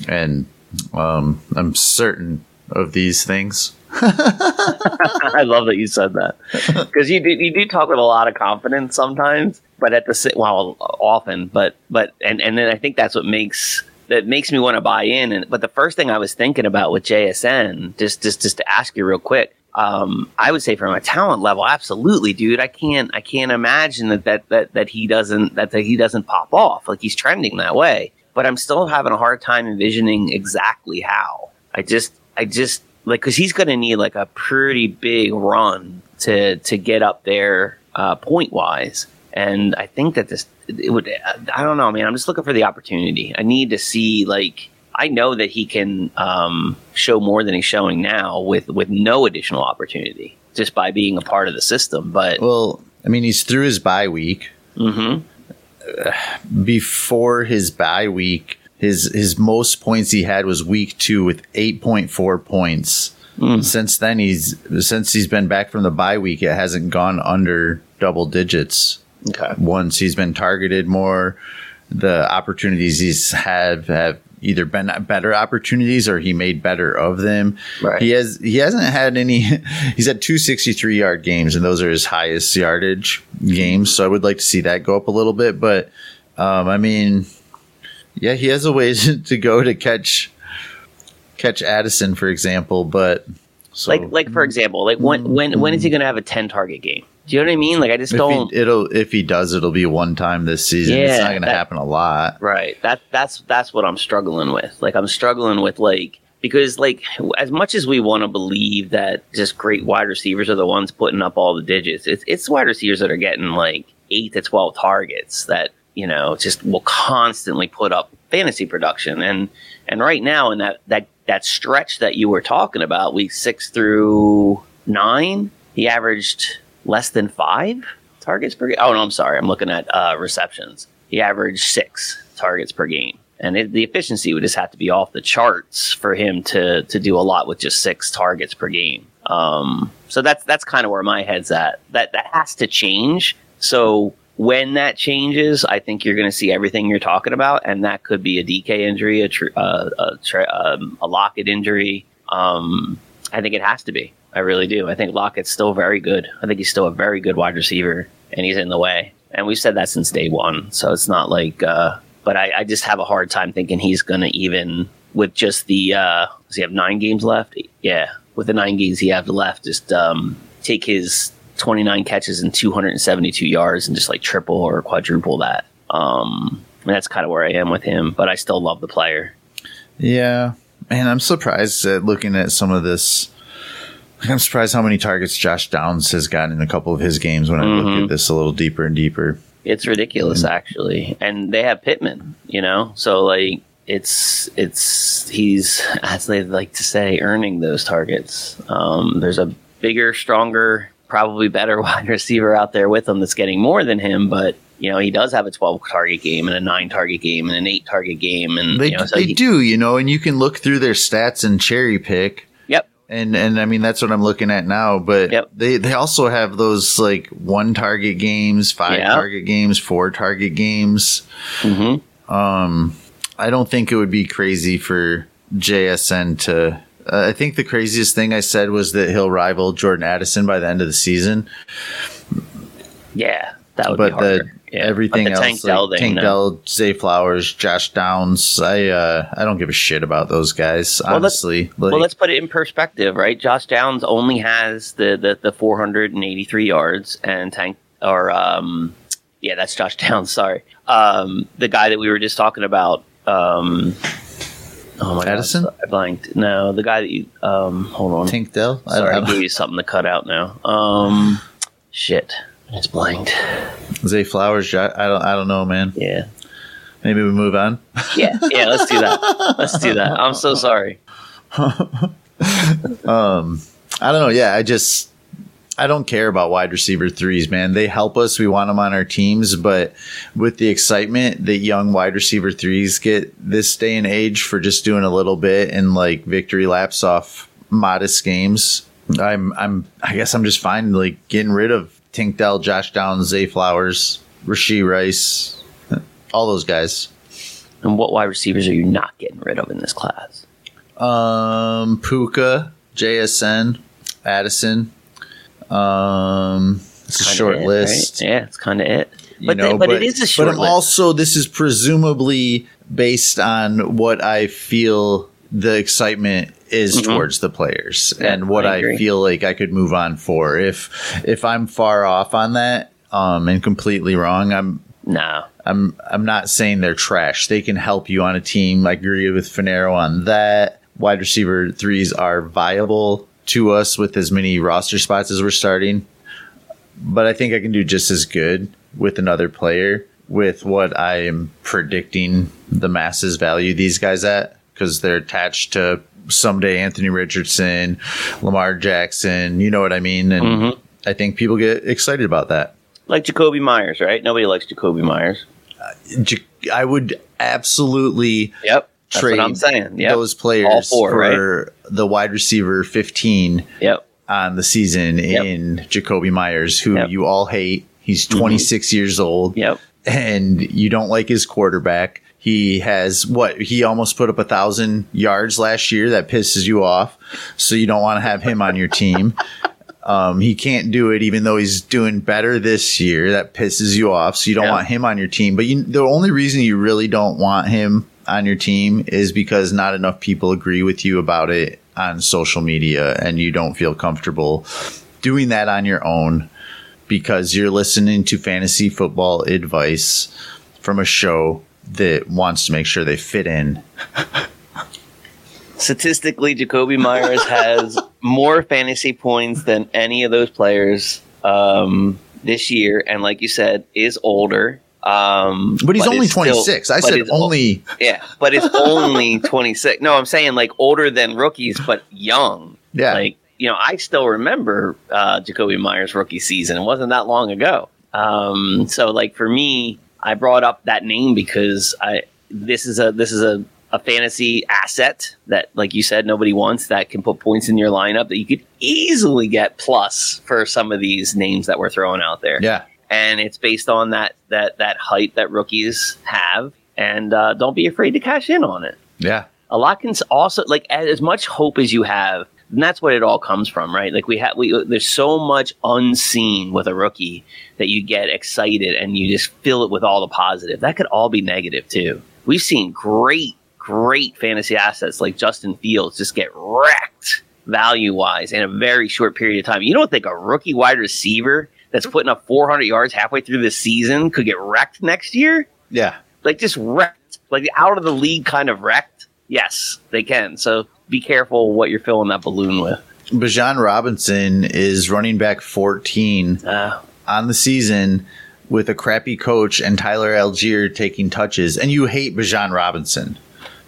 and um, I'm certain of these things. I love that you said that because you do you do talk with a lot of confidence sometimes, but at the well often, but but and and then I think that's what makes that makes me want to buy in. And but the first thing I was thinking about with JSN, just just just to ask you real quick, um, I would say from a talent level, absolutely, dude. I can't I can't imagine that that that that he doesn't that, that he doesn't pop off like he's trending that way. But I'm still having a hard time envisioning exactly how. I just I just like because he's going to need like a pretty big run to to get up there uh, point wise. And I think that this it would I don't know, man. I'm just looking for the opportunity. I need to see like I know that he can um, show more than he's showing now with with no additional opportunity just by being a part of the system. But Well, I mean, he's through his bye week. mhm. before his bye week, his his most points he had was week two with eight point four points. Since then, he's since he's been back from the bye week, it hasn't gone under double digits. okay, Once he's been targeted more, the opportunities he's had have either been better opportunities or he made better of them. Right. He has he hasn't had any. He's had two sixty three yard games, and those are his highest yardage games. So I would like to see that go up a little bit. But um, I mean, yeah, he has a ways to go to catch catch Addison, for example. But so like like for example, like when when when is he going to have a ten target game? Do you know what I mean? Like I just if don't. he, it'll if he does, it'll be one time this season. it's not going to happen a lot. Right. That that's that's what I'm struggling with. Like I'm struggling with like because like as much as we want to believe that just great wide receivers are the ones putting up all the digits, it's it's wide receivers that are getting like eight to twelve targets that you know just will constantly put up fantasy production and and right now in that that that stretch that you were talking about, week six through nine, he averaged less than five targets per game. Oh no, I'm sorry, I'm looking at uh, receptions. He averaged six targets per game, and it, the efficiency would just have to be off the charts for him to to do a lot with just six targets per game. Um, so that's that's kind of where my head's at. That that has to change. So when that changes, I think you're going to see everything you're talking about, and that could be a DK injury, a tr- uh, a, tra- um, a Lockett injury. Um, I think it has to be. I really do. I think Lockett's still very good. I think he's still a very good wide receiver, and he's in the way. And we've said that since day one. So it's not like, uh, but I, I just have a hard time thinking he's going to even, with just the, uh, does he have nine games left? Yeah. With the nine games he have left, just um, take his 29 catches and 272 yards and just like triple or quadruple that. Um, and that's kind of where I am with him, but I still love the player. Yeah, And I'm surprised at looking at some of this. I'm surprised how many targets Josh Downs has gotten in a couple of his games when I look Mhm. at this a little deeper and deeper. It's ridiculous, actually. And they have Pittman, you know, so like it's it's he's as they like to say earning those targets. Um, there's a bigger, stronger, probably better wide receiver out there with him that's getting more than him, but. You know, he does have a 12 target game and a 9 target game and an 8 target game. And, They, you know, so they he- do, you know, and you can look through their stats and cherry pick. Yep. And and I mean that's what I'm looking at now. But Yep. they they also have those like one target games, five Yeah. target games, four target games. Mhm. Um, I don't think it would be crazy for JSN to. Uh, I think the craziest thing I said was that he'll rival Jordan Addison by the end of the season. Yeah, that would but be harder. Yeah. everything else, Tank Dell like thing, Tank no. Dell, Zay Flowers, Josh Downs, I uh, I don't give a shit about those guys. Well, let's- Honestly, like, well, let's put it in perspective, right? Josh Downs only has the the, the 483 yards, and Tank or um, yeah, that's Josh Downs. Sorry, um, the guy that we were just talking about. Um, oh my Addison? God, I blanked. No, the guy that you. Um, hold on. Tank Dell. I, Sorry, I, gave you something to cut out now. Um, shit, it's blanked. Zay Flowers. I don't. I don't know, man. Yeah, Maybe we move on. yeah, yeah. Let's do that. Let's do that. I'm so sorry. Um, I don't know. Yeah, I just I don't care about wide receiver threes, man. They help us. We want them on our teams, but with the excitement that young wide receiver threes get this day and age for just doing a little bit and like victory laps off modest games, I'm I'm I guess I'm just fine like getting rid of Tank Dell, Josh Downs, Zay Flowers, Rashee Rice, all those guys. And what wide receivers are you not getting rid of in this class? Um, Puka, JSN, Addison. Um, it's a short it, list. right? Yeah, it's kind of it. you But, know, the- but, it is a short list. But I'm list. also this is presumably based on what I feel the excitement is Mhm. towards the players Yeah, and what I I, feel like I could move on for. If if I'm far off on that, um, and completely wrong, I'm no, I'm I'm not saying they're trash. They can help you on a team. I agree with Fanaro on that. Wide receiver threes are viable to us with as many roster spots as we're starting. But I think I can do just as good with another player with what I am predicting the masses value these guys at because they're attached to someday Anthony Richardson, Lamar Jackson. You know what I mean? And Mhm. I think people get excited about that. like Jakobi Meyers, right? Nobody likes Jakobi Meyers. I would absolutely Yep, that's trade I'm saying. Yep, those players four, for the wide receiver 15 yep, on the season Yep. in Jakobi Meyers, who. Mm-hmm. you all hate. He's 26 years old yep. and you don't like his quarterback. He has what? He almost put up a thousand yards last year. That pisses you off. So you don't want to have him on your team. Um, he can't do it, even though he's doing better this year. That pisses you off. So you don't Yeah. want him on your team. But you, the only reason you really don't want him on your team is because not enough people agree with you about it on social media, and you don't feel comfortable doing that on your own because you're listening to fantasy football advice from a show that wants to make sure they fit in. Statistically, Jakobi Meyers has more fantasy points than any of those players um, this year, and like you said, is older. Um, But he's only is still- 26. I said only. yeah, but it's only 26. No, I'm saying like older than rookies, but young. Yeah. Like, you know, I still remember uh, Jakobi Meyers' rookie season. It wasn't that long ago. Um, so, like for me, I brought up that name because I this is a this is a, a fantasy asset that, like you said, nobody wants that can put points in your lineup that you could easily get plus for some of these names that we're throwing out there yeah. and it's based on that that that hype that rookies have and uh, don't be afraid to cash in on it Yeah. a lot can also like as as much hope as you have and that's what it all comes from right like we have we there's so much unseen with a rookie that you get excited and you just fill it with all the positive that could all be negative too we've seen great great fantasy assets like justin fields just get wrecked value wise in a very short period of time. You don't think a rookie wide receiver that's putting up 400 yards halfway through the season could get wrecked next year? Yeah. Like just wrecked, like out of the league kind of wrecked. Yes, they can. So be careful what you're filling that balloon with. Bijan Robinson is running back 14 Uh, on the season with a crappy coach and Tyler Allgeier taking touches, and you hate Bijan Robinson.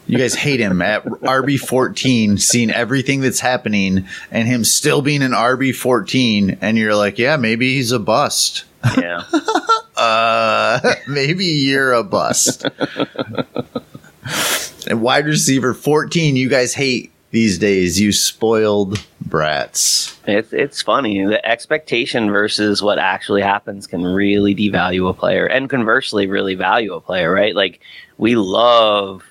You guys hate him at RB 14, seeing everything that's happening, and him still being an RB 14, and you're like, yeah, maybe he's a bust. yeah. Uh, maybe you're a bust. and wide receiver 14, you guys hate these days, you spoiled brats. It's it's funny. The expectation versus what actually happens can really devalue a player, and conversely, really value a player. Right? Like we love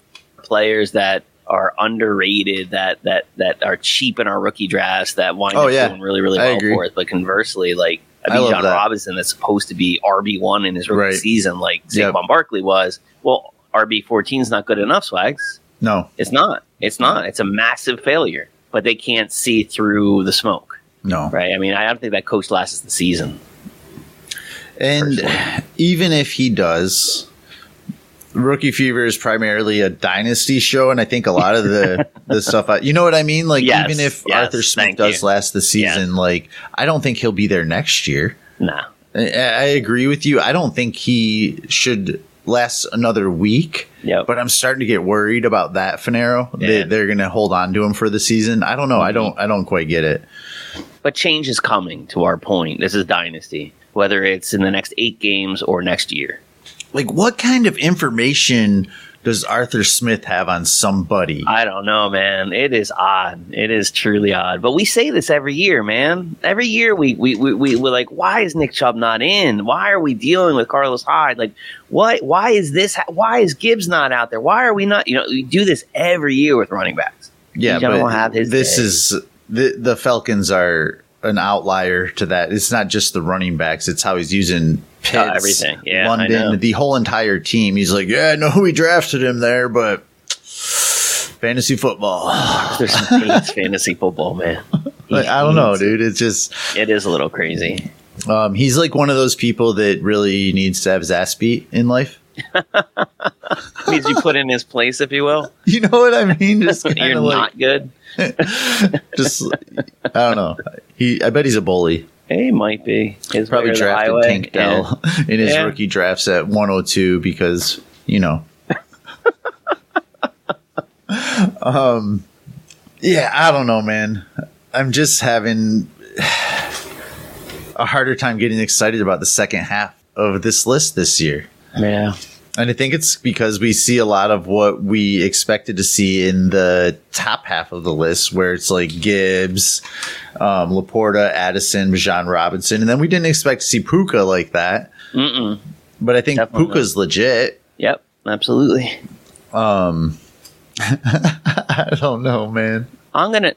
players that are underrated, that that that are cheap in our rookie drafts, that wind Oh, up yeah. doing really really I well agree. for us. But conversely, like I I mean, love John that. Robinson that's supposed to be RB one in his rookie Right. season, like Yep. Barkley was. Well, RB fourteen is not good enough, Swags. No, It's not. It's not. It's a massive failure. But they can't see through the smoke no. right? I mean, I don't think that coach lasts the season. And even if he does, Rookie Fever is primarily a dynasty show, and I think a lot of the the stuff, I, you know what I mean? Like Yes, even if yes, Arthur Smith does you. last the season, like I don't think he'll be there next year. Nah. I, I agree with you. I don't think he should last another week. Yep. But I'm starting to get worried about that Fanaro. Yeah. they're going to hold on to him for the season. I don't know. I mhm. don't. I don't quite get it. But change is coming to our point. This is dynasty, whether it's in the next eight games or next year. Like, what kind of information does Arthur Smith have on somebody? I don't know, man. It is odd. It is truly odd. But we say this every year, man. Every year we we we, we we're like, why is Nick Chubb not in? Why are we dealing with Carlos Hyde? Like, what? Why is this? Why is Gibbs not out there? Why are we not? You know, we do this every year with running backs. Yeah, but will have his this day. is the the Falcons are an outlier to that. It's not just the running backs; it's how he's using Pitts, everything. Yeah, London, the whole entire team. He's like, yeah, no, we drafted him there, but fantasy football. There's hates fantasy football, man. Like, I don't know, dude. It's just It is a little crazy. um, he's like one of those people that really needs to have his ass beat in life. Needs be put in his place, if you will. You know what I mean? Just You're like, not good. just I don't know. He, I bet he's a bully. He might be. His probably drafted. Tank Dell in his Yeah. rookie drafts at 102 because you know. um, yeah, I don't know, man. I'm just having a harder time getting excited about the second half of this list this year. Yeah. And I think it's because we see a lot of what we expected to see in the top half of the list, where it's like Gibbs, um, LaPorta, Addison, Bijan Robinson, and then we didn't expect to see Puka like that. Mm-mm. But I think Definitely Puka's legit. Yep. Absolutely. Um, I don't know, man. I'm gonna.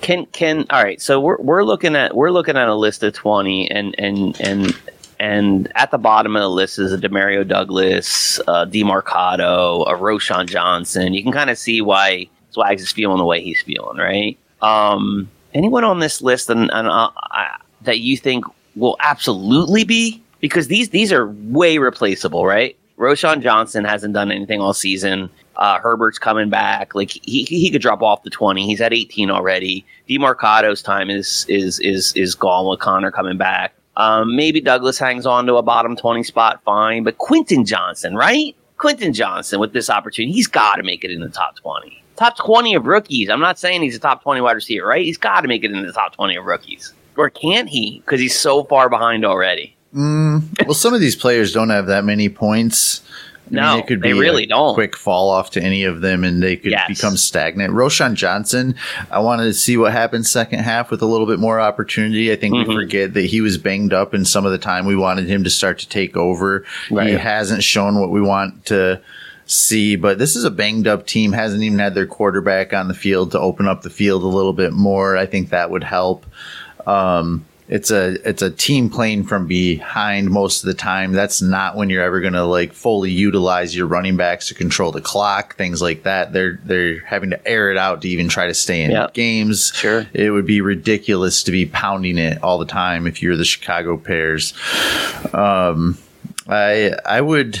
Can can all right. So we're we're looking at we're looking at a list of twenty, and and and and at the bottom of the list is a Demario Douglas, uh, Demercado, a Roschon Johnson. You can kind of see why Swags is feeling the way he's feeling, right? Um, anyone on this list and, and uh, I, that you think will absolutely be because these these are way replaceable, right? Roschon Johnson hasn't done anything all season. Uh, Herbert's coming back. Like he, he could drop off the twenty. He's at eighteen already. Demercado's time is is is is gone with Conner coming back. Um, maybe Douglas hangs on to a bottom twenty spot, fine. But Quentin Johnston, right? Quentin Johnston with this opportunity, he's got to make it in the top twenty. Top twenty of rookies. I'm not saying he's a top twenty wide receiver, right? He's got to make it in the top twenty of rookies. Or can't he? Because he's so far behind already. Mm, well, some of these players don't have that many points. No, they really a don't. Quick fall off to any of them, and they could Yes. become stagnant. Roschon Johnson, I wanted to see what happens second half with a little bit more opportunity. I think we Mhm. forget that he was banged up, and some of the time we wanted him to start to take over. He hasn't shown what we want to see, but this is a banged up team. Hasn't even had their quarterback on the field to open up the field a little bit more. I think that would help. Um, it's a it's a team playing from behind most of the time. That's not when you're ever gonna like fully utilize your running backs to control the clock, things like that. They're they're having to air it out to even try to stay in Yep. games. Sure. It would be ridiculous to be pounding it all the time if you're the Chicago Bears. Um I I would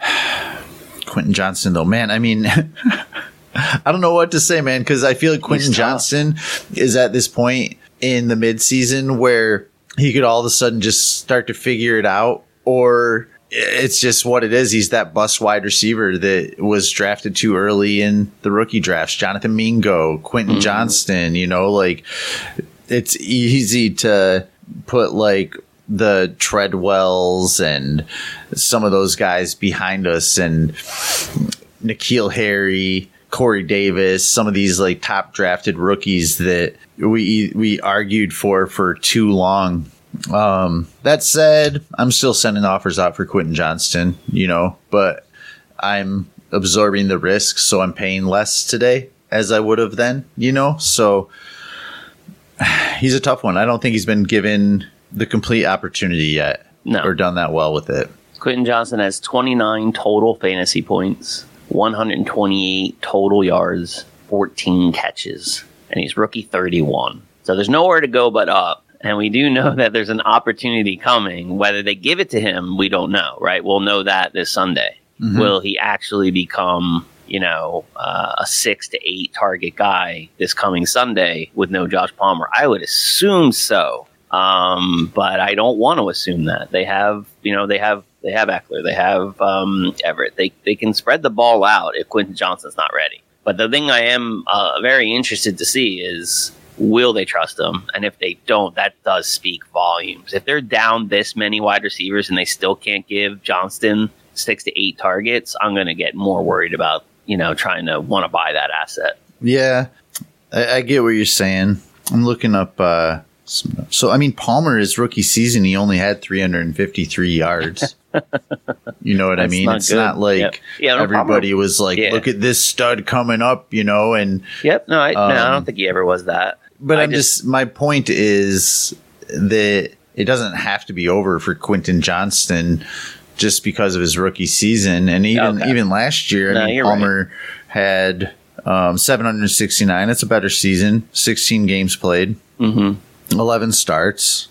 Quentin Johnston though, man, I mean I don't know what to say, man, because I feel like Quentin tough. Johnston is at this point in the midseason where he could all of a sudden just start to figure it out, or it's just what it is. He's that bust wide receiver that was drafted too early in the rookie drafts. Jonathan Mingo, Quentin mm-hmm. Johnston, you know, like it's easy to put like the Treadwells and some of those guys behind us and N'Keal Harry, Corey Davis, some of these like top drafted rookies that we we argued for for too long. Um, that said, I'm still sending offers out for Quentin Johnston, you know, but I'm absorbing the risk, so I'm paying less today as I would have then, you know. So he's a tough one. I don't think he's been given the complete opportunity yet, No. or done that well with it. Quentin Johnston has 29 total fantasy points, 128 total yards, 14 catches, and he's rookie 31. So there's nowhere to go but up. And we do know that there's an opportunity coming. Whether they give it to him, we don't know, right? We'll know that this Sunday. Will he actually become, you know, uh, a six to eight target guy this coming Sunday with no Josh Palmer? I would assume so. Um, but I don't want to assume that they have, you know, they have they have Ekeler, they have um, Everett. They they can spread the ball out if Quentin Johnston's not ready. But the thing I am uh, very interested to see is will they trust him? And if they don't, that does speak volumes. If they're down this many wide receivers and they still can't give Johnston six to eight targets, I'm going to get more worried about you know trying to want to buy that asset. Yeah, I, I get what you're saying. I'm looking up. Uh, so I mean, Palmer his rookie season, he only had 353 yards. You know what I mean? not it's good. not like Yep. Yeah, no, everybody was like, Yeah. "Look at this stud coming up," you know. And Yep. No, I, no, I Um, don't think he ever was that. but I I'm just, my point is that it doesn't have to be over for Quentin Johnston just because of his rookie season, and even Okay. even last year, No, I mean, Palmer had um, 769. It's a better season. 16 games played, hmm 11 starts,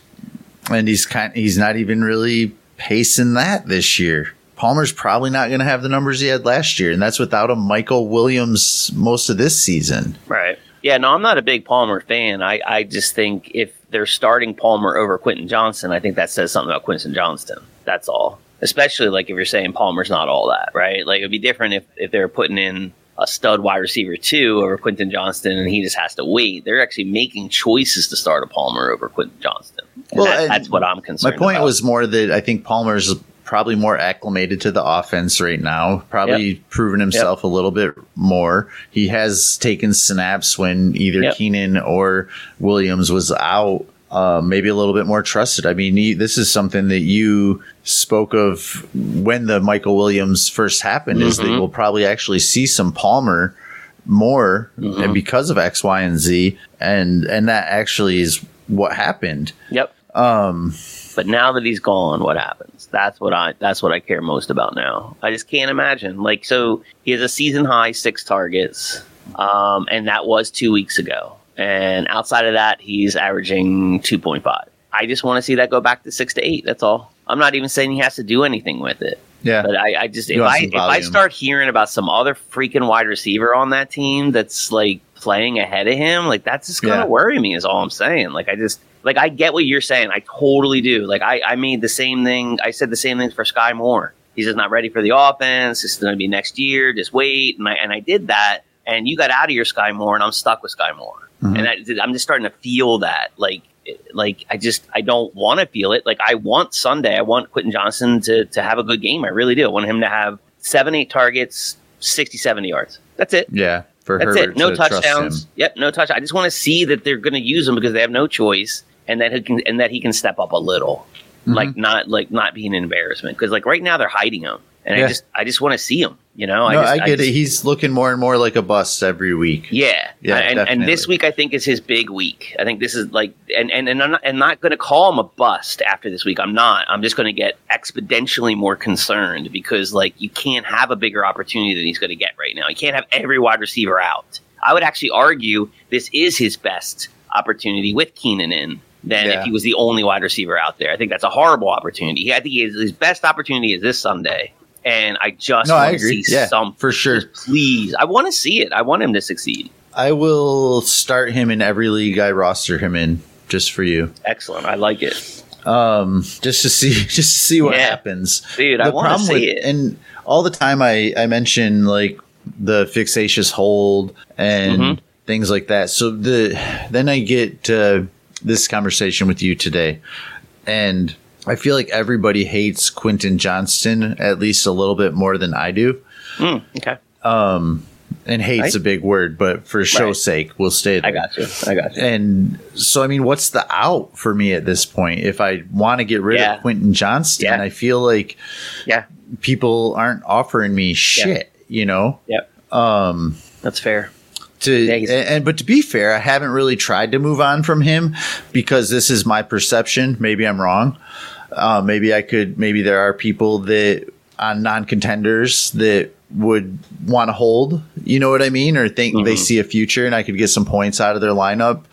and he's kind. He's not even really pacing that this year. Palmer's probably not going to have the numbers he had last year, and that's without a Michael Williams most of this season. Right. Yeah, no, I'm not a big Palmer fan. I, I just think if they're starting Palmer over Quentin Johnston, I think that says something about Quentin Johnston. That's all. Especially like if you're saying Palmer's not all that, right? Like it'd be different if, if they're putting in a stud wide receiver two over Quentin Johnston and he just has to wait. They're actually making choices to start a Palmer over Quentin Johnston. And Well, that- that's what I'm concerned. My point about. was more that I think Palmer's probably more acclimated to the offense right now, probably proven himself a little bit more. He has taken snaps when either Yep. Keenan or Williams was out. Uh, maybe a little bit more trusted. I mean, he, this is something that you spoke of when the Michael Williams first happened. Is that we'll probably actually see some Palmer more, Mm-hmm. and because of X, Y, and Z, and and that actually is what happened. Yep. Um, But now that he's gone, what happens? That's what I that's what I care most about now. I just can't imagine. Like so he has a season high six targets. Um, and that was two weeks ago. And outside of that, he's averaging two point five. I just want to see that go back to six to eight. That's all. I'm not even saying he has to do anything with it. yeah. But I, I just if You I if I start hearing about some other freaking wide receiver on that team that's like playing ahead of him, like that's just gonna Yeah. worry me. Is all I'm saying. Like I just like I get what you're saying. I totally do. Like I I made the same thing. I said the same thing for Skyy Moore. He's just not ready for the offense. It's going to be next year. Just wait. And I and I did that. And you got out of your Skyy Moore, and I'm stuck with Skyy Moore. Mhm. And I, I'm just starting to feel that. Like like I just I don't want to feel it. Like I want Sunday. I want Quentin Johnston to to have a good game. I really do. I want him to have seven, eight targets, 60, 70 yards. That's it. Yeah, for That's Herbert it. No to touchdowns. Yep, no touch. I just want to see that they're going to use him because they have no choice, and that he can and that he can step up a little, Mm-hmm. like not like not being an embarrassment. Because like right now they're hiding him. And Yeah. I just I just want to see him. You know, no, just, I get just- it. He's looking more and more like a bust every week. Yeah, Yeah, and, and this week I think is his big week. I think this is like, and and, and I'm not, I'm not going to call him a bust after this week. I'm not. I'm just going to get exponentially more concerned because like you can't have a bigger opportunity than he's going to get right now. You can't have every wide receiver out. I would actually argue this is his best opportunity with Keenan in than Yeah. if he was the only wide receiver out there. I think that's a horrible opportunity. I think his best opportunity is this Sunday. And I just No, I want to agree. see Yeah, some for sure. please. I want to see it. I want him to succeed. I will start him in every league I roster him in just for you. Excellent. I like it. Um, just to see, just to see what Yeah. happens. Dude, I wanna see it. and all the time I I mention like the fixatious hold and Mhm. things like that. So the then I get to this conversation with you today, and I feel like everybody hates Quentin Johnston at least a little bit more than I do. Mm, okay. And hate's Right. a big word, but for show's Right. sake, we'll stay there. I got you. I got you. And so, I mean, what's the out for me at this point? If I want to get rid Yeah. of Quentin Johnston, Yeah. I feel like Yeah. people aren't offering me shit, you know? Yep. Um, that's fair. To Yeah, and, but to be fair, I haven't really tried to move on from him because this is my perception. Maybe I'm wrong. Uh, maybe I could. Maybe there are people that on non-contenders that would want to hold. You know what I mean? Or think they see a future, and I could get some points out of their lineup.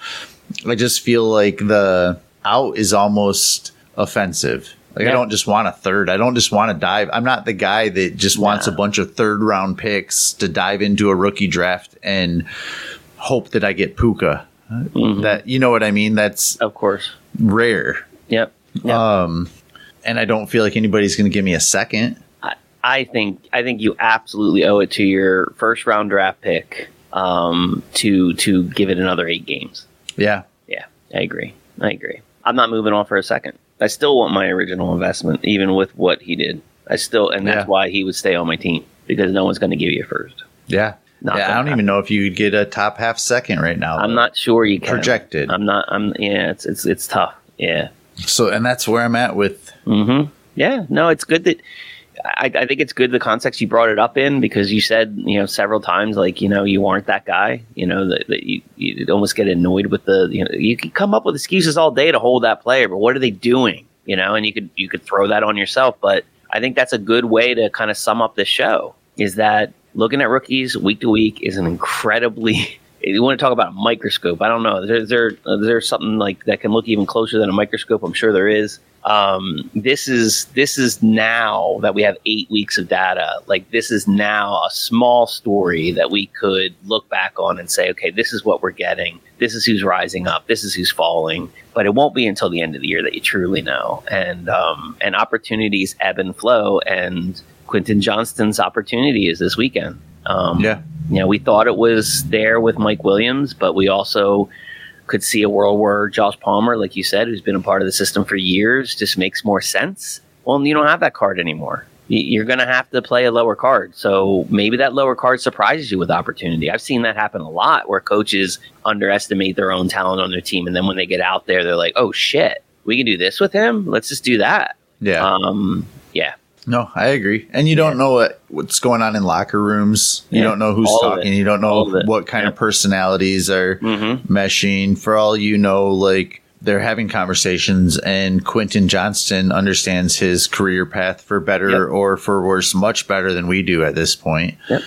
I just feel like the out is almost offensive. Like I don't just want a third. I don't just want to dive. I'm not the guy that just wants a bunch of third round picks to dive into a rookie draft and hope that I get Puka. Mm-hmm. That you know what I mean? That's Of course. rare. Yep. Yep. Um and I don't feel like anybody's going to give me a second. I, I think I think you absolutely owe it to your first round draft pick um, to to give it another eight games. Yeah. Yeah, I agree. I agree. I'm not moving on for a second. I still want my original investment, even with what he did. I still, and that's Yeah. why he would stay on my team because no one's going to give you a first. Yeah. Not yeah, I don't even know if you could get a top half second right now. I'm not sure you can Projected. I'm not. I'm. Yeah, it's it's it's tough. Yeah. So and that's where I'm at with Mm-hmm. Yeah. No, it's good that. I, I think it's good the context you brought it up in because you said you know several times like you know you aren't that guy you know that, that you you almost get annoyed with the you know you can come up with excuses all day to hold that player but what are they doing? You know and you could you could throw that on yourself but I think that's a good way to kind of sum up the show is that looking at rookies week to week is an incredibly you want to talk about a microscope I don't know is there, is there is there something like that can look even closer than a microscope I'm sure there is um, this is this is now that we have eight weeks of data like this is now a small story that we could look back on and say okay this is what we're getting. This is who's rising up. This is who's falling. But it won't be until the end of the year that you truly know. And um, and opportunities ebb and flow. And quentin johnston's opportunity is this weekend. Um, Yeah. you know we thought it was there with mike williams but we also could see a world where Josh Palmer, like you said, who's been a part of the system for years, just makes more sense. Well, you don't have that card anymore. You're going to have to play a lower card. So maybe that lower card surprises you with opportunity. I've seen that happen a lot where coaches underestimate their own talent on their team. And then when they get out there, they're like, oh, shit, we can do this with him. Let's just do that. yeah. Um, yeah. No, I agree. And you don't know what what's going on in locker rooms. You Yeah, don't know who's all talking. You don't know what kind Yeah. of personalities are Mm-hmm. meshing. For all you know, like they're having conversations, and Quentin Johnston understands his career path for better Yep. or for worse, much better than we do at this point. Yep.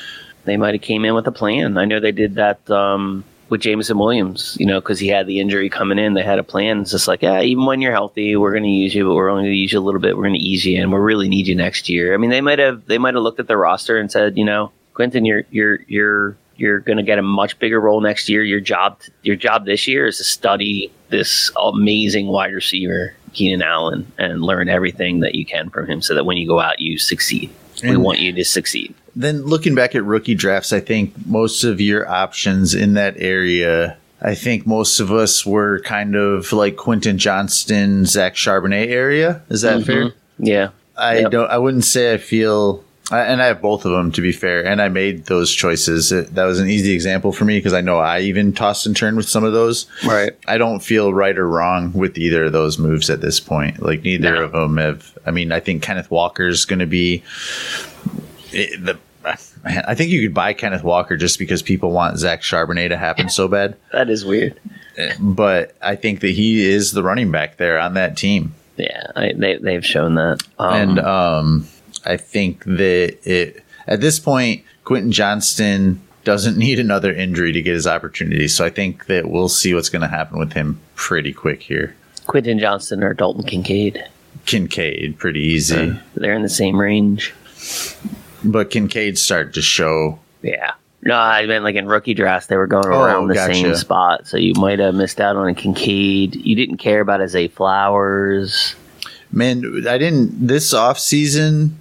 They might have came in with a plan. I know they did that um, with Jameson Williams, you know, because he had the injury coming in. They had a plan. It's just like, yeah, even when you're healthy, we're going to use you, but we're only going to use you a little bit. We're going to ease you, and we really need you next year. I mean, they might have they might have looked at the roster and said, you know, Quentin, you're you're you're you're going to get a much bigger role next year. Your job your job this year is to study this amazing wide receiver, Keenan Allen, and learn everything that you can from him, so that when you go out, you succeed. We And- want you to succeed. Then looking back at rookie drafts, I think most of your options in that area. I think most of us were kind of like Quentin Johnston, Zach Charbonnet area. Is that mm-hmm. fair? Yeah. I Yep. don't. I wouldn't say I feel. And I have both of them to be fair, and I made those choices. It- That was an easy example for me because I know I even tossed and turned with some of those. Right. I don't feel right or wrong with either of those moves at this point. Like neither No. of them have. I mean, I think Kenneth Walker's going to be it, the, I think you could buy Kenneth Walker just because people want Zach Charbonnet to happen so bad. That is weird. But I think that he is the running back there on that team. Yeah, I, they they've shown that. Um, and um, I think that it at this point, Quentin Johnston doesn't need another injury to get his opportunity. So I think that we'll see what's going to happen with him pretty quick here. Quentin Johnston or Dalton Kincaid. Kincaid, pretty easy. Uh, they're in the same range. But Kincaid started to show. Yeah. No, I meant like in rookie drafts, they were going Oh, around the gotcha. same spot. So you might have missed out on a Kincaid. You didn't care about Isaiah Flowers. Man, I didn't. This off season,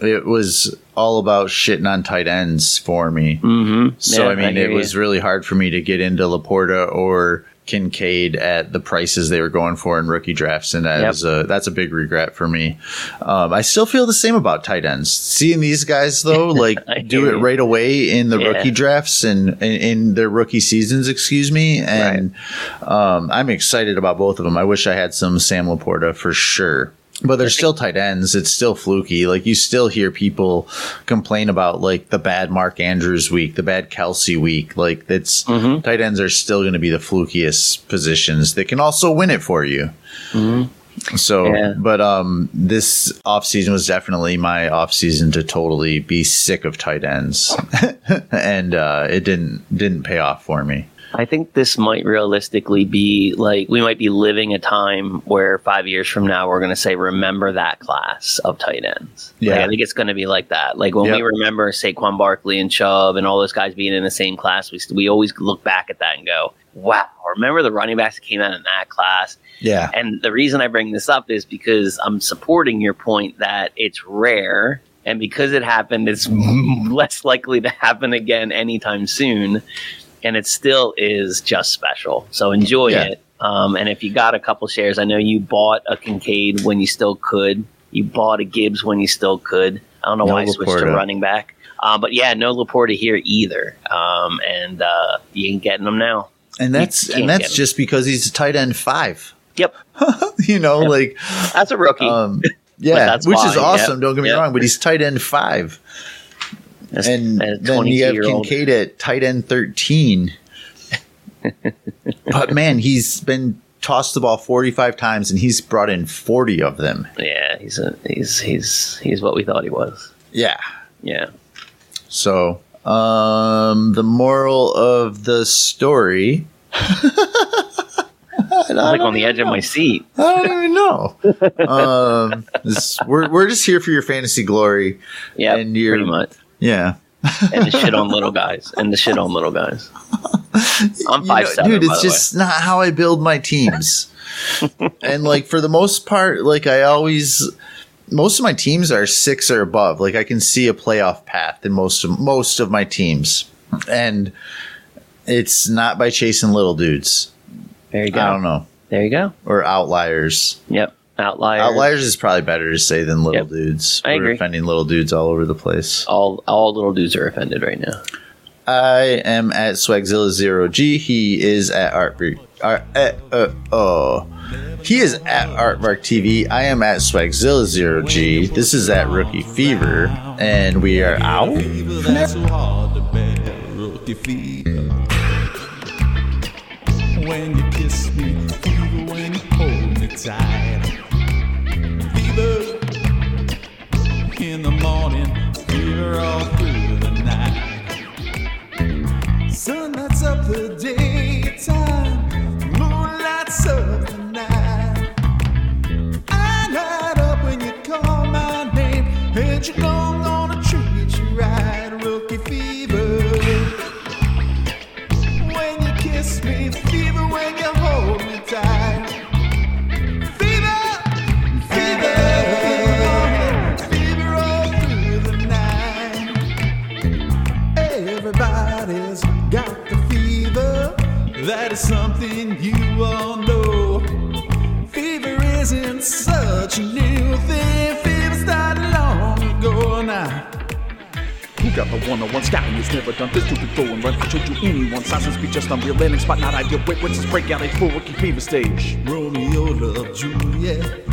it was all about shitting on tight ends for me. Mm-hmm. So I mean, it was really hard for me to get into LaPorta or Kincaid at the prices they were going for in rookie drafts, and that Yep. was a that's a big regret for me. Um, I still feel the same about tight ends. Seeing these guys though, like do it right away in the Yeah. rookie drafts and in, in their rookie seasons, excuse me, and um, I'm excited about both of them. I wish I had some Sam LaPorta for sure. But they're still tight ends. It's still fluky. Like you still hear people complain about like the bad Mark Andrews week, the bad Kelce week. Like that's Mm-hmm. tight ends are still going to be the flukiest positions. They can also win it for you. So, Mm-hmm. Yeah. but um, this offseason was definitely my offseason to totally be sick of tight ends, and uh, it didn't didn't pay off for me. I think this might realistically be like we might be living a time where five years from now we're going to say remember that class of tight ends. Like, Yeah. I think it's going to be like that. Like when we Yep. remember Saquon Barkley and Chubb and all those guys being in the same class, we we always look back at that and go, "Wow, remember the running backs that came out in that class." Yeah, And the reason I bring this up is because I'm supporting your point that it's rare. And because it happened, it's less likely to happen again anytime soon. And it still is just special. So enjoy Yeah. it. Um, and if you got a couple shares, I know you bought a Kincaid when you still could. You bought a Gibbs when you still could. I don't know No why I switched to running back. Uh, but yeah, no LaPorta here either. Um, and uh, you ain't getting them now. and that's and that's just because he's a tight end five. Yep, you know, like that's a rookie. um, yeah, that's which is awesome. Yep. Don't get me Yep. wrong, but he's tight end five, As- and as then you have Kincaid at tight end thirteen. but man, he's been tossed the ball forty five times, and he's brought in forty of them. Yeah, he's a, he's he's he's what we thought he was. Yeah. Yeah. So, um, the moral of the story. I'm like on the edge of my seat. I don't even know. um, we're we're just here for your fantasy glory. Yeah, And pretty much. Yeah. And the shit on little guys. And the shit on little guys. I'm You five know, seven, dude. It's just not how I build my teams. and like for the most part, like I always, most of my teams are six or above. Like I can see a playoff path in most of most of my teams, and it's not by chasing little dudes. There you go. I don't know There you go. or outliers. Yep. Outliers. Outliers is probably better to say than little Yep. dudes. I We're agree. offending little dudes all over the place. All all little dudes are offended right now. I am at Swagzilla Zero G. He is at Art. Art uh, uh, oh. He is at AardvarkTV. I am at Swagzilla Zero G. This is at Rookie Fever, and we are out. That's so hard to bear, rookie fever. When you kiss me, fever when you hold me tight. Just unreal landing spot, not ideal. Wait, what's this breakout? A full rookie fever stage. Romeo loved Juliet.